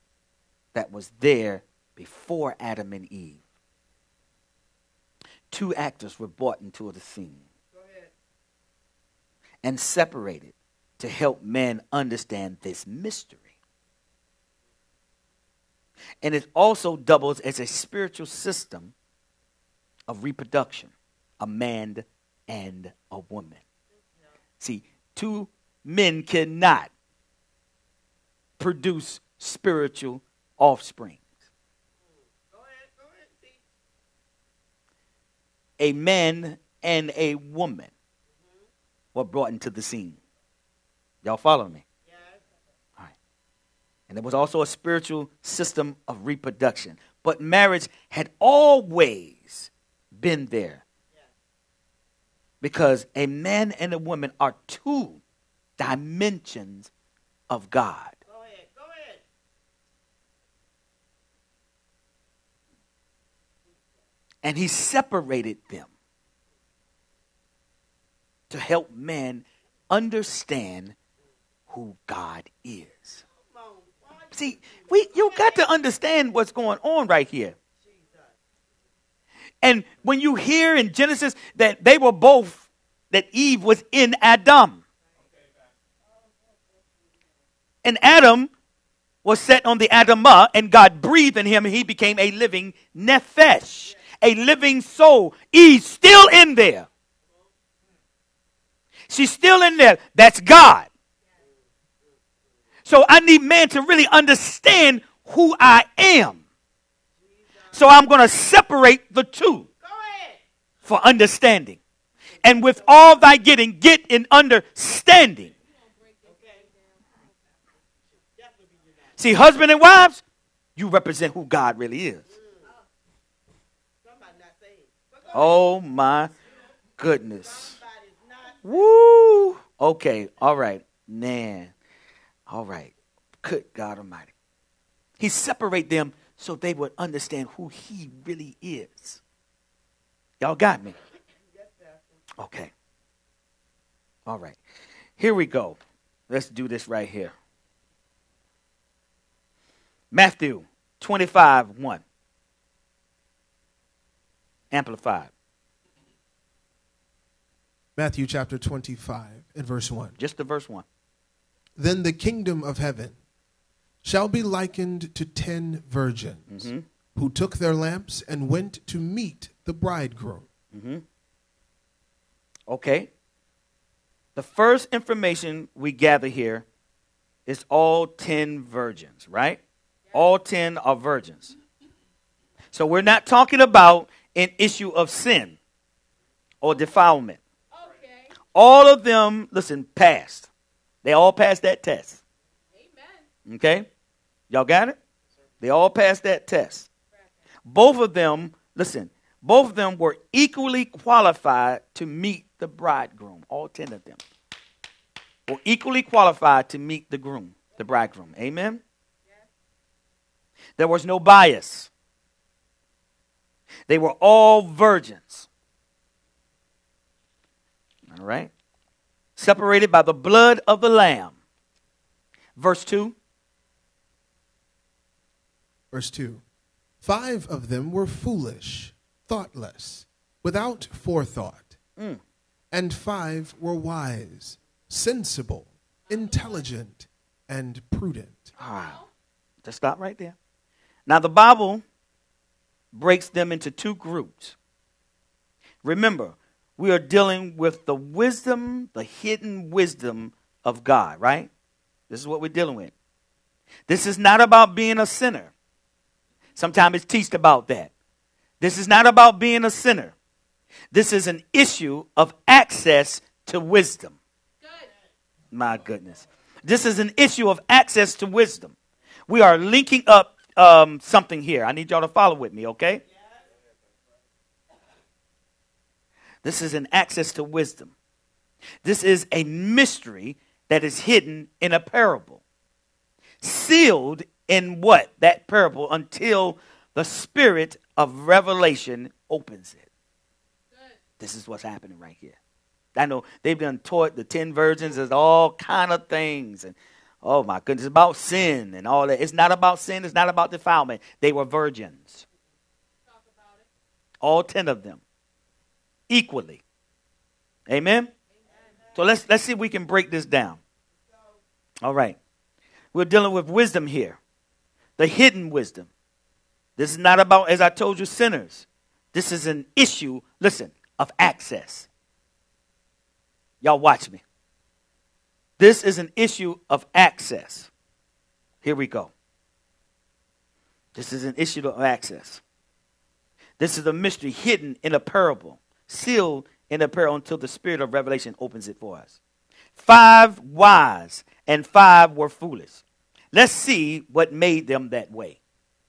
that was there before Adam and Eve. Two actors were brought into the scene and separated to help men understand this mystery. And it also doubles as a spiritual system of reproduction, a man and a woman. See, two men cannot produce spiritual offspring. A man and a woman were brought into the scene. Y'all follow me? All right. And there was also a spiritual system of reproduction. But marriage had always been there. Because a man and a woman are two dimensions of God. Go ahead, go ahead. And he separated them to help man understand who God is. Come on. Why you See, we you got to understand what's going on right here. And when you hear in Genesis that they were both, that Eve was in Adam. And Adam was set on the Adamah, and God breathed in him, and he became a living nephesh, a living soul. He's still in there. She's still in there. That's God. So I need man to really understand who I am. So I'm going to separate the two for understanding. And with all thy getting, get in understanding. See, husband and wives, you represent who God really is. Oh my goodness. Woo! Okay, all right. Man. All right. Good God Almighty. He separate them so they would understand who he really is. Y'all got me? Okay. All right. Here we go. Let's do this right here. Matthew 25 1. Amplified. Matthew chapter 25 and verse 1. Just the verse 1. Then the kingdom of heaven shall be likened to ten virgins, mm-hmm. who took their lamps and went to meet the bridegroom. Mm-hmm. Okay. The first information we gather here is all 10 virgins, right? All 10 are virgins. So we're not talking about an issue of sin or defilement. Okay. All of them, listen, passed. They all passed that test. Amen. Okay? Y'all got it? They all passed that test. Both of them, listen, both of them were equally qualified to meet the bridegroom. All 10 of them were equally qualified to meet the groom, the bridegroom. Amen? There was no bias. They were all virgins. All right? Separated by the blood of the Lamb. Verse 2. Verse 2 Five of them were foolish, thoughtless, without forethought, Mm. and five were wise, sensible, intelligent, and prudent. Right. Just stop right there. Now, the Bible breaks them into two groups. Remember, we are dealing with the wisdom, the hidden wisdom of God, right? This is what we're dealing with. This is not about being a sinner. Sometimes it's teached about that. This is not about being a sinner. This is an issue of access to wisdom. Good. My goodness. This is an issue of access to wisdom. We are linking up um, something here. I need y'all to follow with me, okay? This is an access to wisdom. This is a mystery that is hidden in a parable. Sealed in what? That parable until the spirit of revelation opens it. Good. This is what's happening right here. I know they've done taught the ten virgins as all kind of things, and oh my goodness, it's about sin and all that. It's not about sin. It's not about defilement. They were virgins, all ten of them, equally. Amen. So let's let's see if we can break this down. All right, we're dealing with wisdom here, the hidden wisdom. This is not about, as I told you, sinners. This is an issue. Listen, of access. Y'all watch me. This is an issue of access. Here we go. This is an issue of access. This is a mystery hidden in a parable, sealed in a parable until the spirit of revelation opens it for us. Five wise and five were foolish. Let's see what made them that way.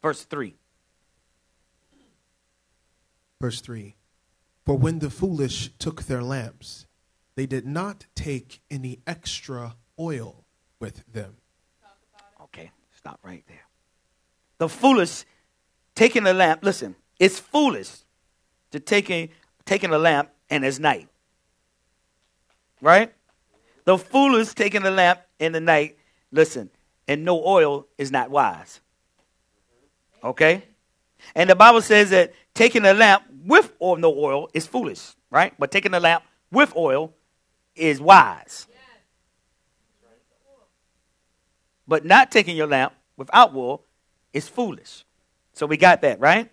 Verse 3. Verse 3 For when the foolish took their lamps, they did not take any extra oil with them. Okay, stop right there. The foolish taking a lamp, listen, it's foolish to taking taking a lamp and it's night. Right? The foolish taking a lamp in the night, listen, and no oil is not wise. Okay? And the Bible says that taking a lamp with or no oil is foolish, right? But taking a lamp with oil is wise. But not taking your lamp without wool is foolish. So we got that, right?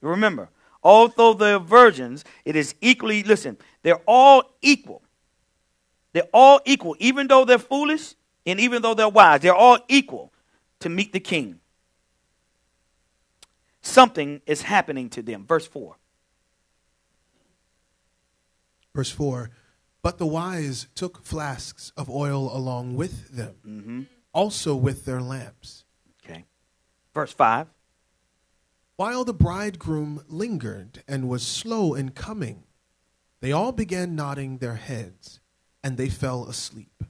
Remember, although they're virgins, it is equally, listen, they're all equal. They're all equal. Even though they're foolish and even though they're wise, they're all equal to meet the king. Something is happening to them. Verse 4. Verse 4 But the wise took flasks of oil along with them, mm-hmm. also with their lamps. Okay. Verse 5. While the bridegroom lingered and was slow in coming, they all began nodding their heads, and they fell asleep.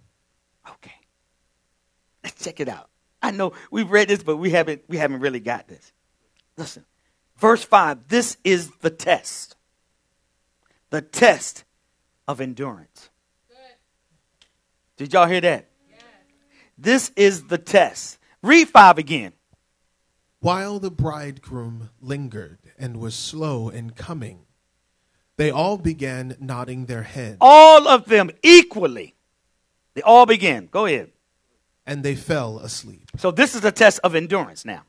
Okay. Let's check it out. I know we've read this, but we haven't we haven't really got this. Listen. Verse 5. This is the test. The test of endurance. Good. Did y'all hear that? Yes. This is the test. Read 5 again. While the bridegroom lingered and was slow in coming, they all began nodding their heads, All of them equally. They all begin. Go ahead. and they fell asleep. So this is a test of endurance now.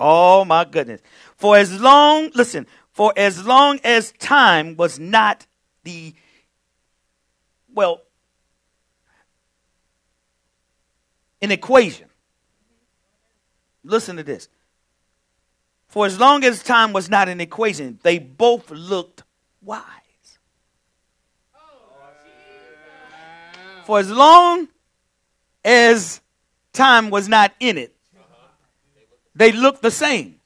Oh my goodness. For as long, listen, for as long as time was not the, well, an equation. Listen to this. For as long as time was not an equation, they both looked wise. For as long as time was not in it, they looked the same.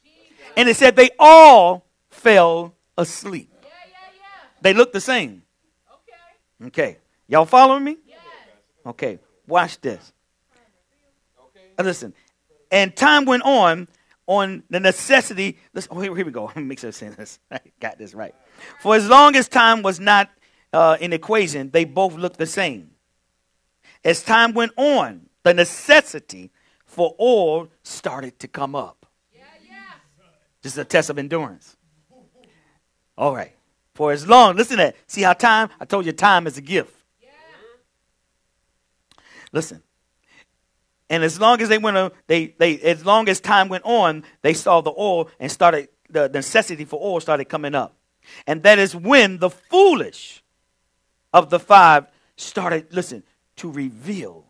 And it said they all fell asleep. They looked the same. Okay. Y'all following me? Okay. Watch this. Listen. And time went on on the necessity. Listen, oh, here, here we go. Let me make sure I say this. I got this right. For as long as time was not uh, an equation, they both looked the same. As time went on, the necessity for oil started to come up. Yeah, yeah. This is a test of endurance. All right. For as long, listen to that. See how time, I told you time is a gift. Listen. And as long as they went on, they, they as long as time went on, they saw the oil and started the necessity for oil started coming up. And that is when the foolish of the five started, listen, to reveal.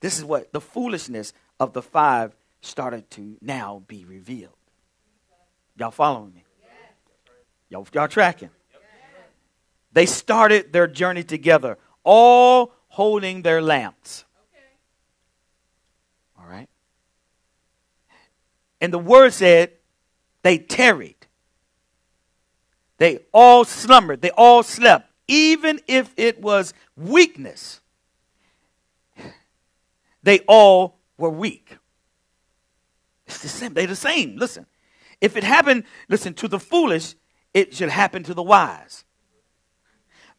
This is what the foolishness of the five started to now be revealed. Y'all following me? Y'all, y'all tracking? They started their journey together, all holding their lamps. Okay. All right. And the word said they tarried. They all slumbered. They all slept, even if it was weakness. They all were weak. It's the same. They're the same. Listen, if it happened, listen, to the foolish, it should happen to the wise.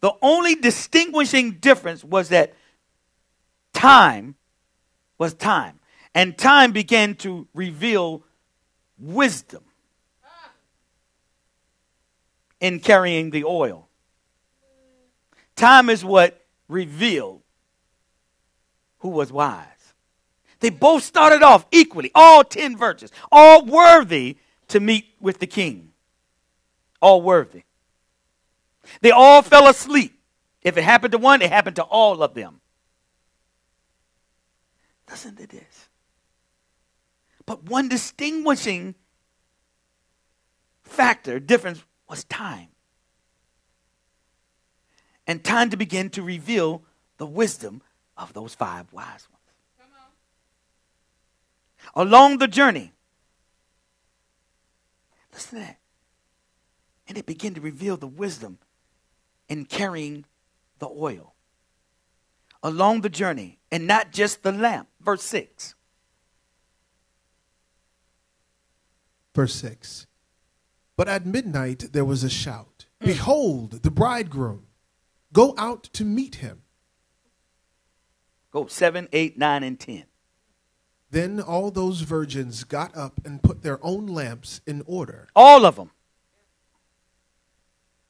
The only distinguishing difference was that time was time. And time began to reveal wisdom in carrying the oil. Time is what revealed who was wise. They both started off equally, all 10 virtues, all worthy to meet with the king. All worthy. They all fell asleep. If it happened to one, it happened to all of them. Listen to this. But one distinguishing factor, difference, was time. And time to begin to reveal the wisdom of those five wise ones. On. Along the journey, listen to that. And it began to reveal the wisdom in carrying the oil. Along the journey, and not just the lamp. Verse 6. Verse 6. But at midnight there was a shout mm. Behold, the bridegroom! Go out to meet him. Go 7, 8, 9, and 10. Then all those virgins got up and put their own lamps in order. All of them.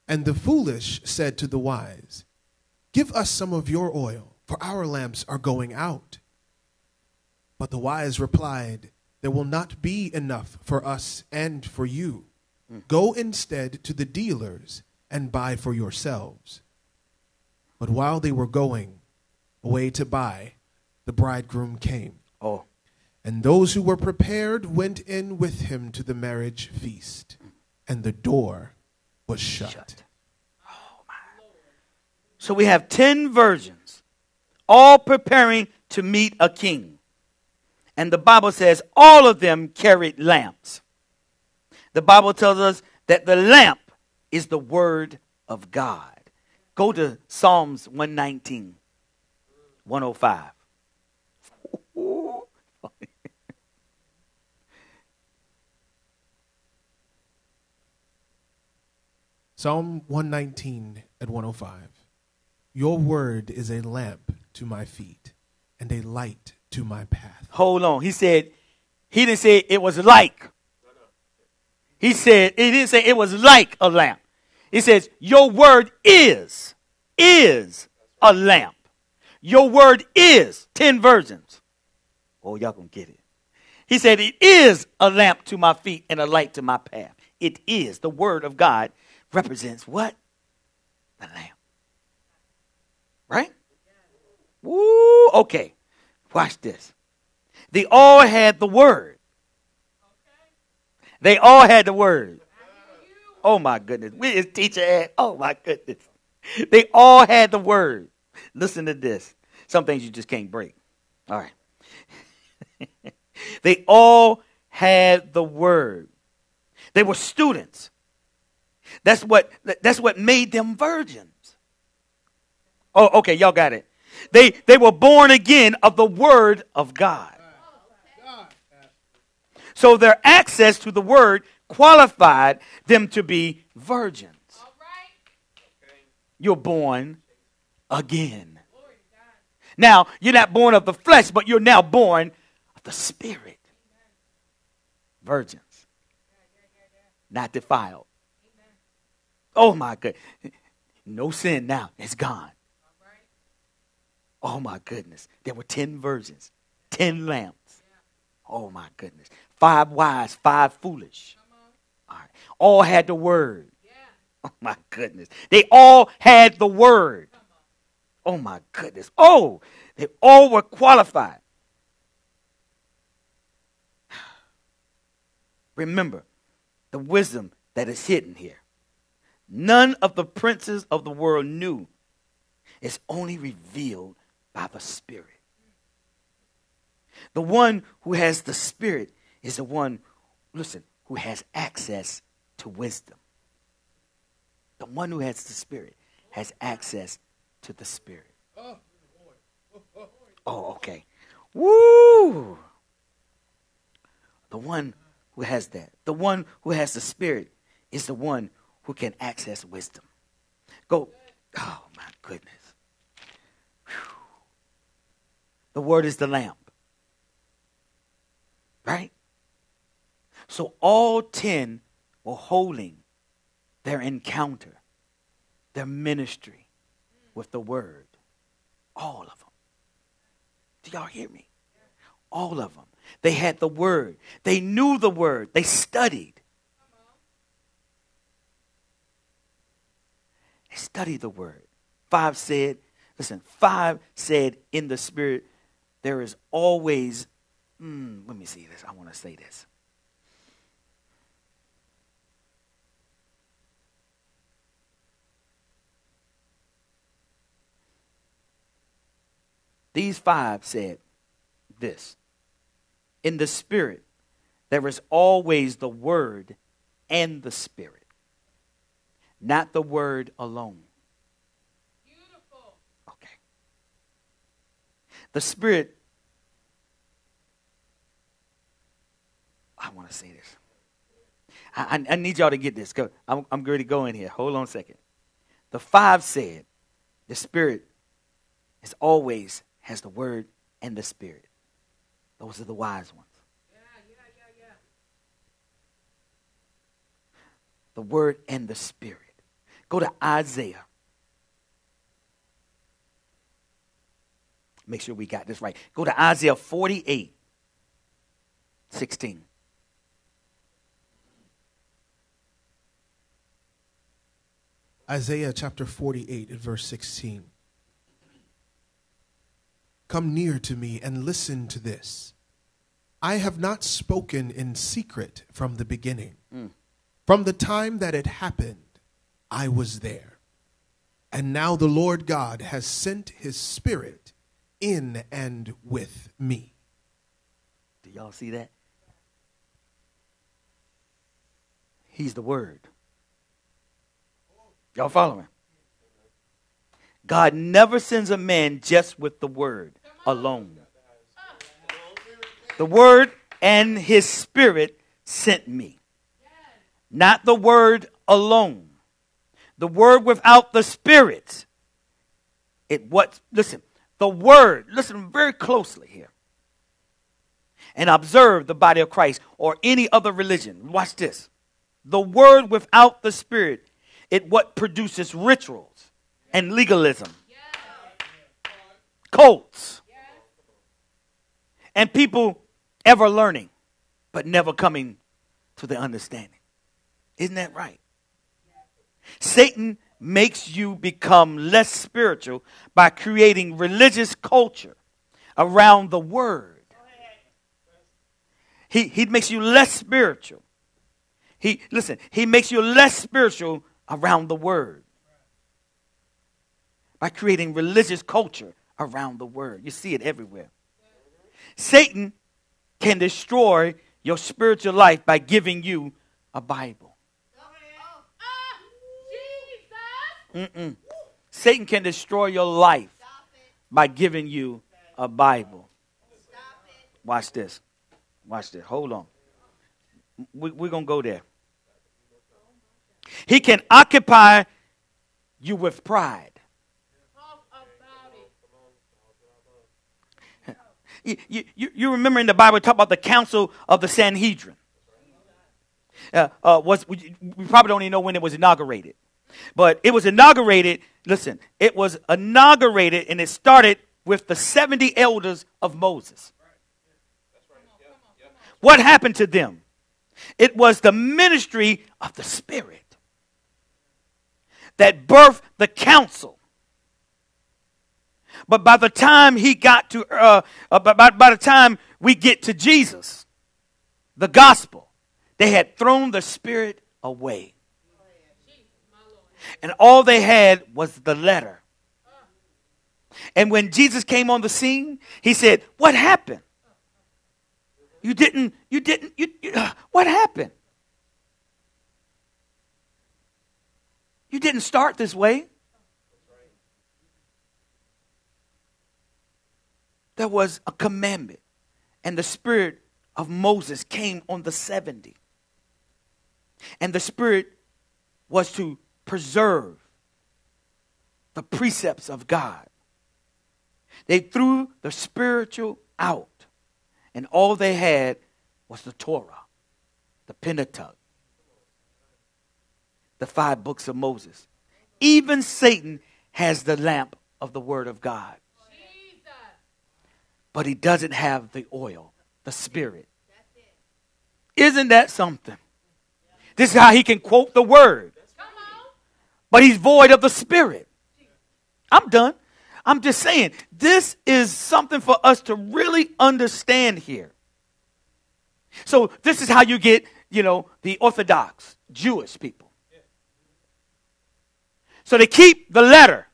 And the foolish said to the wise, Give us some of your oil, for our lamps are going out. But the wise replied, There will not be enough for us and for you. Go instead to the dealers and buy for yourselves. But while they were going away to buy, the bridegroom came. Oh, And those who were prepared went in with him to the marriage feast, and the door was shut. shut. Oh, my. So we have 10 virgins, all preparing to meet a king. And the Bible says all of them carried lamps. The Bible tells us that the lamp is the word of God. Go to Psalms 119, 105. Psalm 119 at 105. Your word is a lamp to my feet and a light to my path. Hold on. He said, he didn't say it was like. He said, he didn't say it was like a lamp. He says, your word is, is a lamp. Your word is 10 virgins. Oh, y'all gonna get it. He said, It is a lamp to my feet and a light to my path. It is. The word of God represents what? The lamb. Right? Woo, okay. Watch this. They all had the word. They all had the word. Oh my goodness. Where is teacher at? Oh my goodness. They all had the word. Listen to this. Some things you just can't break. All right. they all had the word. They were students. That's what that's what made them virgins. Oh, okay, y'all got it. They they were born again of the word of God. So their access to the word qualified them to be virgins. You're born again. Now, you're not born of the flesh, but you're now born of the spirit. Virgins. Not defiled. Oh my God. No sin now. It's gone. Oh my goodness. There were 10 virgins, 10 lamps. Oh my goodness. Five wise, five foolish. All, right. all had the word. Oh my goodness. They all had the word. Oh my goodness. Oh, they all were qualified. Remember the wisdom that is hidden here. None of the princes of the world knew. It's only revealed by the Spirit. The one who has the Spirit is the one, listen, who has access to wisdom. The one who has the Spirit has access to the Spirit. Oh, okay. Woo! The one who has that, the one who has the Spirit, is the one who can access wisdom. Go. Oh, my goodness. Whew. The word is the lamp. Right? So all 10 were holding their encounter, their ministry with the word. All of them. Do y'all hear me? All of them. They had the word. They knew the word. They studied. They studied the word. Five said, listen, five said in the spirit, there is always, mm, let me see this. I want to say this. These five said this In the Spirit, there is always the Word and the Spirit, not the Word alone. Beautiful. Okay. The Spirit, I want to say this. I, I, need y'all to get this. Go, I'm, I'm ready to go in here. Hold on a second. The five said, the Spirit is always has the Word and the Spirit. Those are the wise ones. Yeah, yeah, yeah, yeah. The Word and the Spirit. Go to Isaiah. Make sure we got this right. Go to Isaiah 48, 16. Isaiah chapter 48 and verse 16. Come near to me and listen to this. I have not spoken in secret from the beginning. Hmm. From the time that it happened, I was there. And now the Lord God has sent his Spirit in and with me. Do y'all see that? He's the Word. Y'all following? God never sends a man just with the Word alone. The Word and His Spirit sent me. Not the Word alone. The Word without the Spirit. It what listen, the Word, listen very closely here. And observe the body of Christ or any other religion. Watch this. The Word without the Spirit, it what produces rituals and legalism. Cults and people ever learning. but never coming to the understanding. Isn't that right? Satan makes you become less spiritual by creating religious culture around the word. He, he makes you less spiritual. He listen, he makes you less spiritual around the word. By creating religious culture around the word. You see it everywhere. Satan can destroy your spiritual life by giving you a Bible. Mm-mm. Satan can destroy your life by giving you a Bible. Watch this. Watch this. Hold on. We, we're going to go there. He can occupy you with pride. You, you, you remember in the Bible, talk about the council of the Sanhedrin. Uh, uh, was we, we probably don't even know when it was inaugurated, but it was inaugurated. Listen, it was inaugurated and it started with the seventy elders of Moses. What happened to them? It was the ministry of the Spirit that birthed the council. But by the time he got to, uh, uh, by, by the time we get to Jesus, the gospel, they had thrown the Spirit away. And all they had was the letter. And when Jesus came on the scene, he said, What happened? You didn't, you didn't, you, you uh, what happened? You didn't start this way. There was a commandment, and the spirit of Moses came on the 70. And the spirit was to preserve the precepts of God. They threw the spiritual out and all they had was the Torah, the Pentateuch, the five books of Moses. Even Satan has the lamp of the Word of God. But he doesn't have the oil, the Spirit. Isn't that something? This is how he can quote the Word. But he's void of the Spirit. I'm done. I'm just saying, this is something for us to really understand here. So, this is how you get, you know, the Orthodox Jewish people. So, they keep the letter,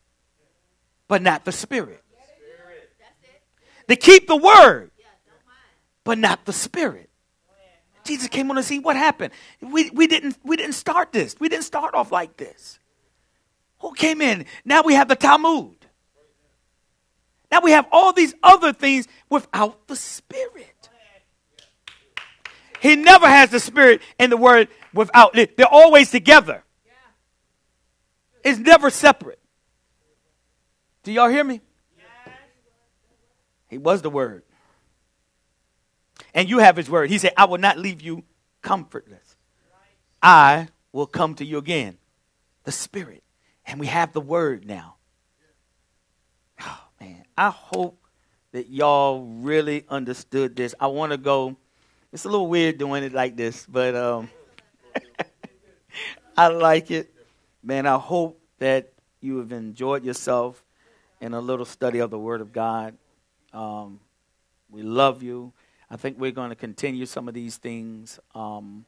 but not the spirit. They keep the word, but not the spirit. Jesus came on the scene. What happened? We, we, didn't, we didn't start this. We didn't start off like this. Who came in? Now we have the Talmud. Now we have all these other things without the Spirit. He never has the Spirit and the Word without it. They're always together. It's never separate. Do y'all hear me? He was the Word. And you have His Word. He said, I will not leave you comfortless. I will come to you again. The Spirit. And we have the Word now. Oh, man. I hope that y'all really understood this. I want to go. It's a little weird doing it like this, but um, I like it. Man, I hope that you have enjoyed yourself in a little study of the Word of God. Um, we love you. I think we're going to continue some of these things um,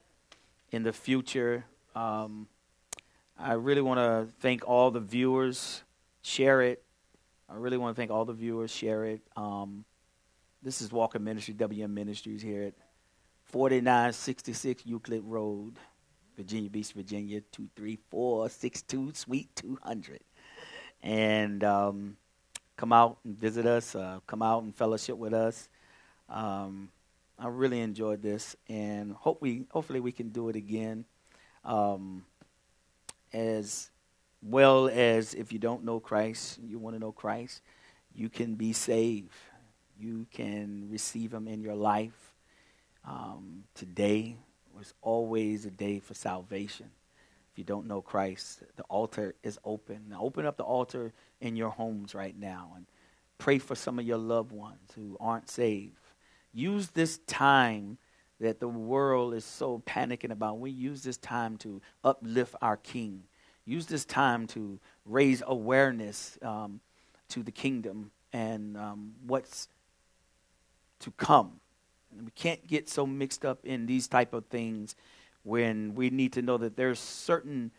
in the future. Um, I really want to thank all the viewers. Share it. I really want to thank all the viewers. Share it. Um, this is Walker Ministry, WM Ministries here at 4966 Euclid Road, Virginia Beach, Virginia 23462, Suite 200. And um, come out and visit us. Uh, come out and fellowship with us. Um, I really enjoyed this, and hope we, hopefully we can do it again. Um, as well as if you don't know Christ, you want to know Christ, you can be saved. You can receive Him in your life. Um, today was always a day for salvation. If you don't know Christ, the altar is open. Now, open up the altar in your homes right now and pray for some of your loved ones who aren't saved. Use this time that the world is so panicking about. We use this time to uplift our King. Use this time to raise awareness um, to the kingdom and um, what's to come. And we can't get so mixed up in these type of things when we need to know that there's certain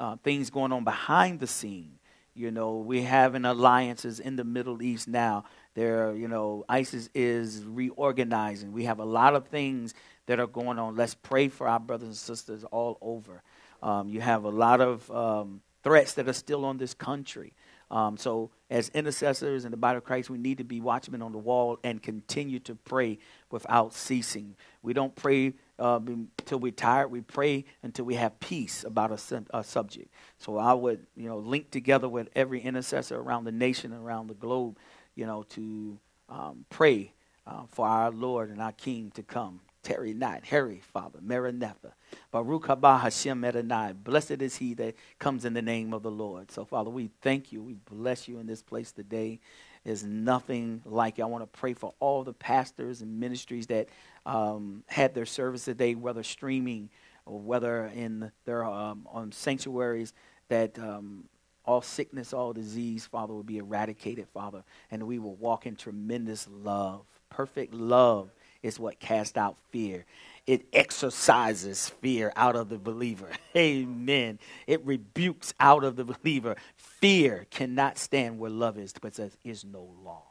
uh, things going on behind the scene. You know, we having alliances in the Middle East now. There, you know, ISIS is reorganizing. We have a lot of things that are going on. Let's pray for our brothers and sisters all over. Um, you have a lot of um, threats that are still on this country. Um, so, as intercessors in the body of Christ, we need to be watchmen on the wall and continue to pray without ceasing. We don't pray uh, until we're tired. We pray until we have peace about a, a, subject. So, I would, you know, link together with every intercessor around the nation, and around the globe, you know, to um, pray uh, for our Lord and our King to come. Tarry not, Harry, Father, Maranatha. Baruch haba Hashem Adonai. Blessed is he that comes in the name of the Lord. So, Father, we thank you. We bless you in this place today. There's nothing like. I want to pray for all the pastors and ministries that um, had their service today, whether streaming or whether in their um, on sanctuaries, that um, all sickness, all disease, Father, will be eradicated, Father, and we will walk in tremendous love, perfect love is what casts out fear. It exorcises fear out of the believer. Amen. It rebukes out of the believer. Fear cannot stand where love is because there is no law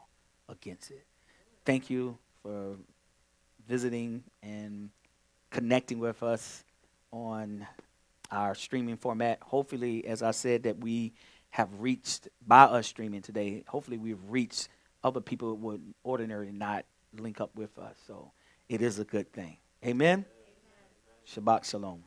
against it. Thank you for visiting and connecting with us on our streaming format. Hopefully, as I said, that we have reached by us streaming today. Hopefully, we've reached other people who would ordinarily not link up with us. So it is a good thing. Amen. Amen. Shabbat Shalom.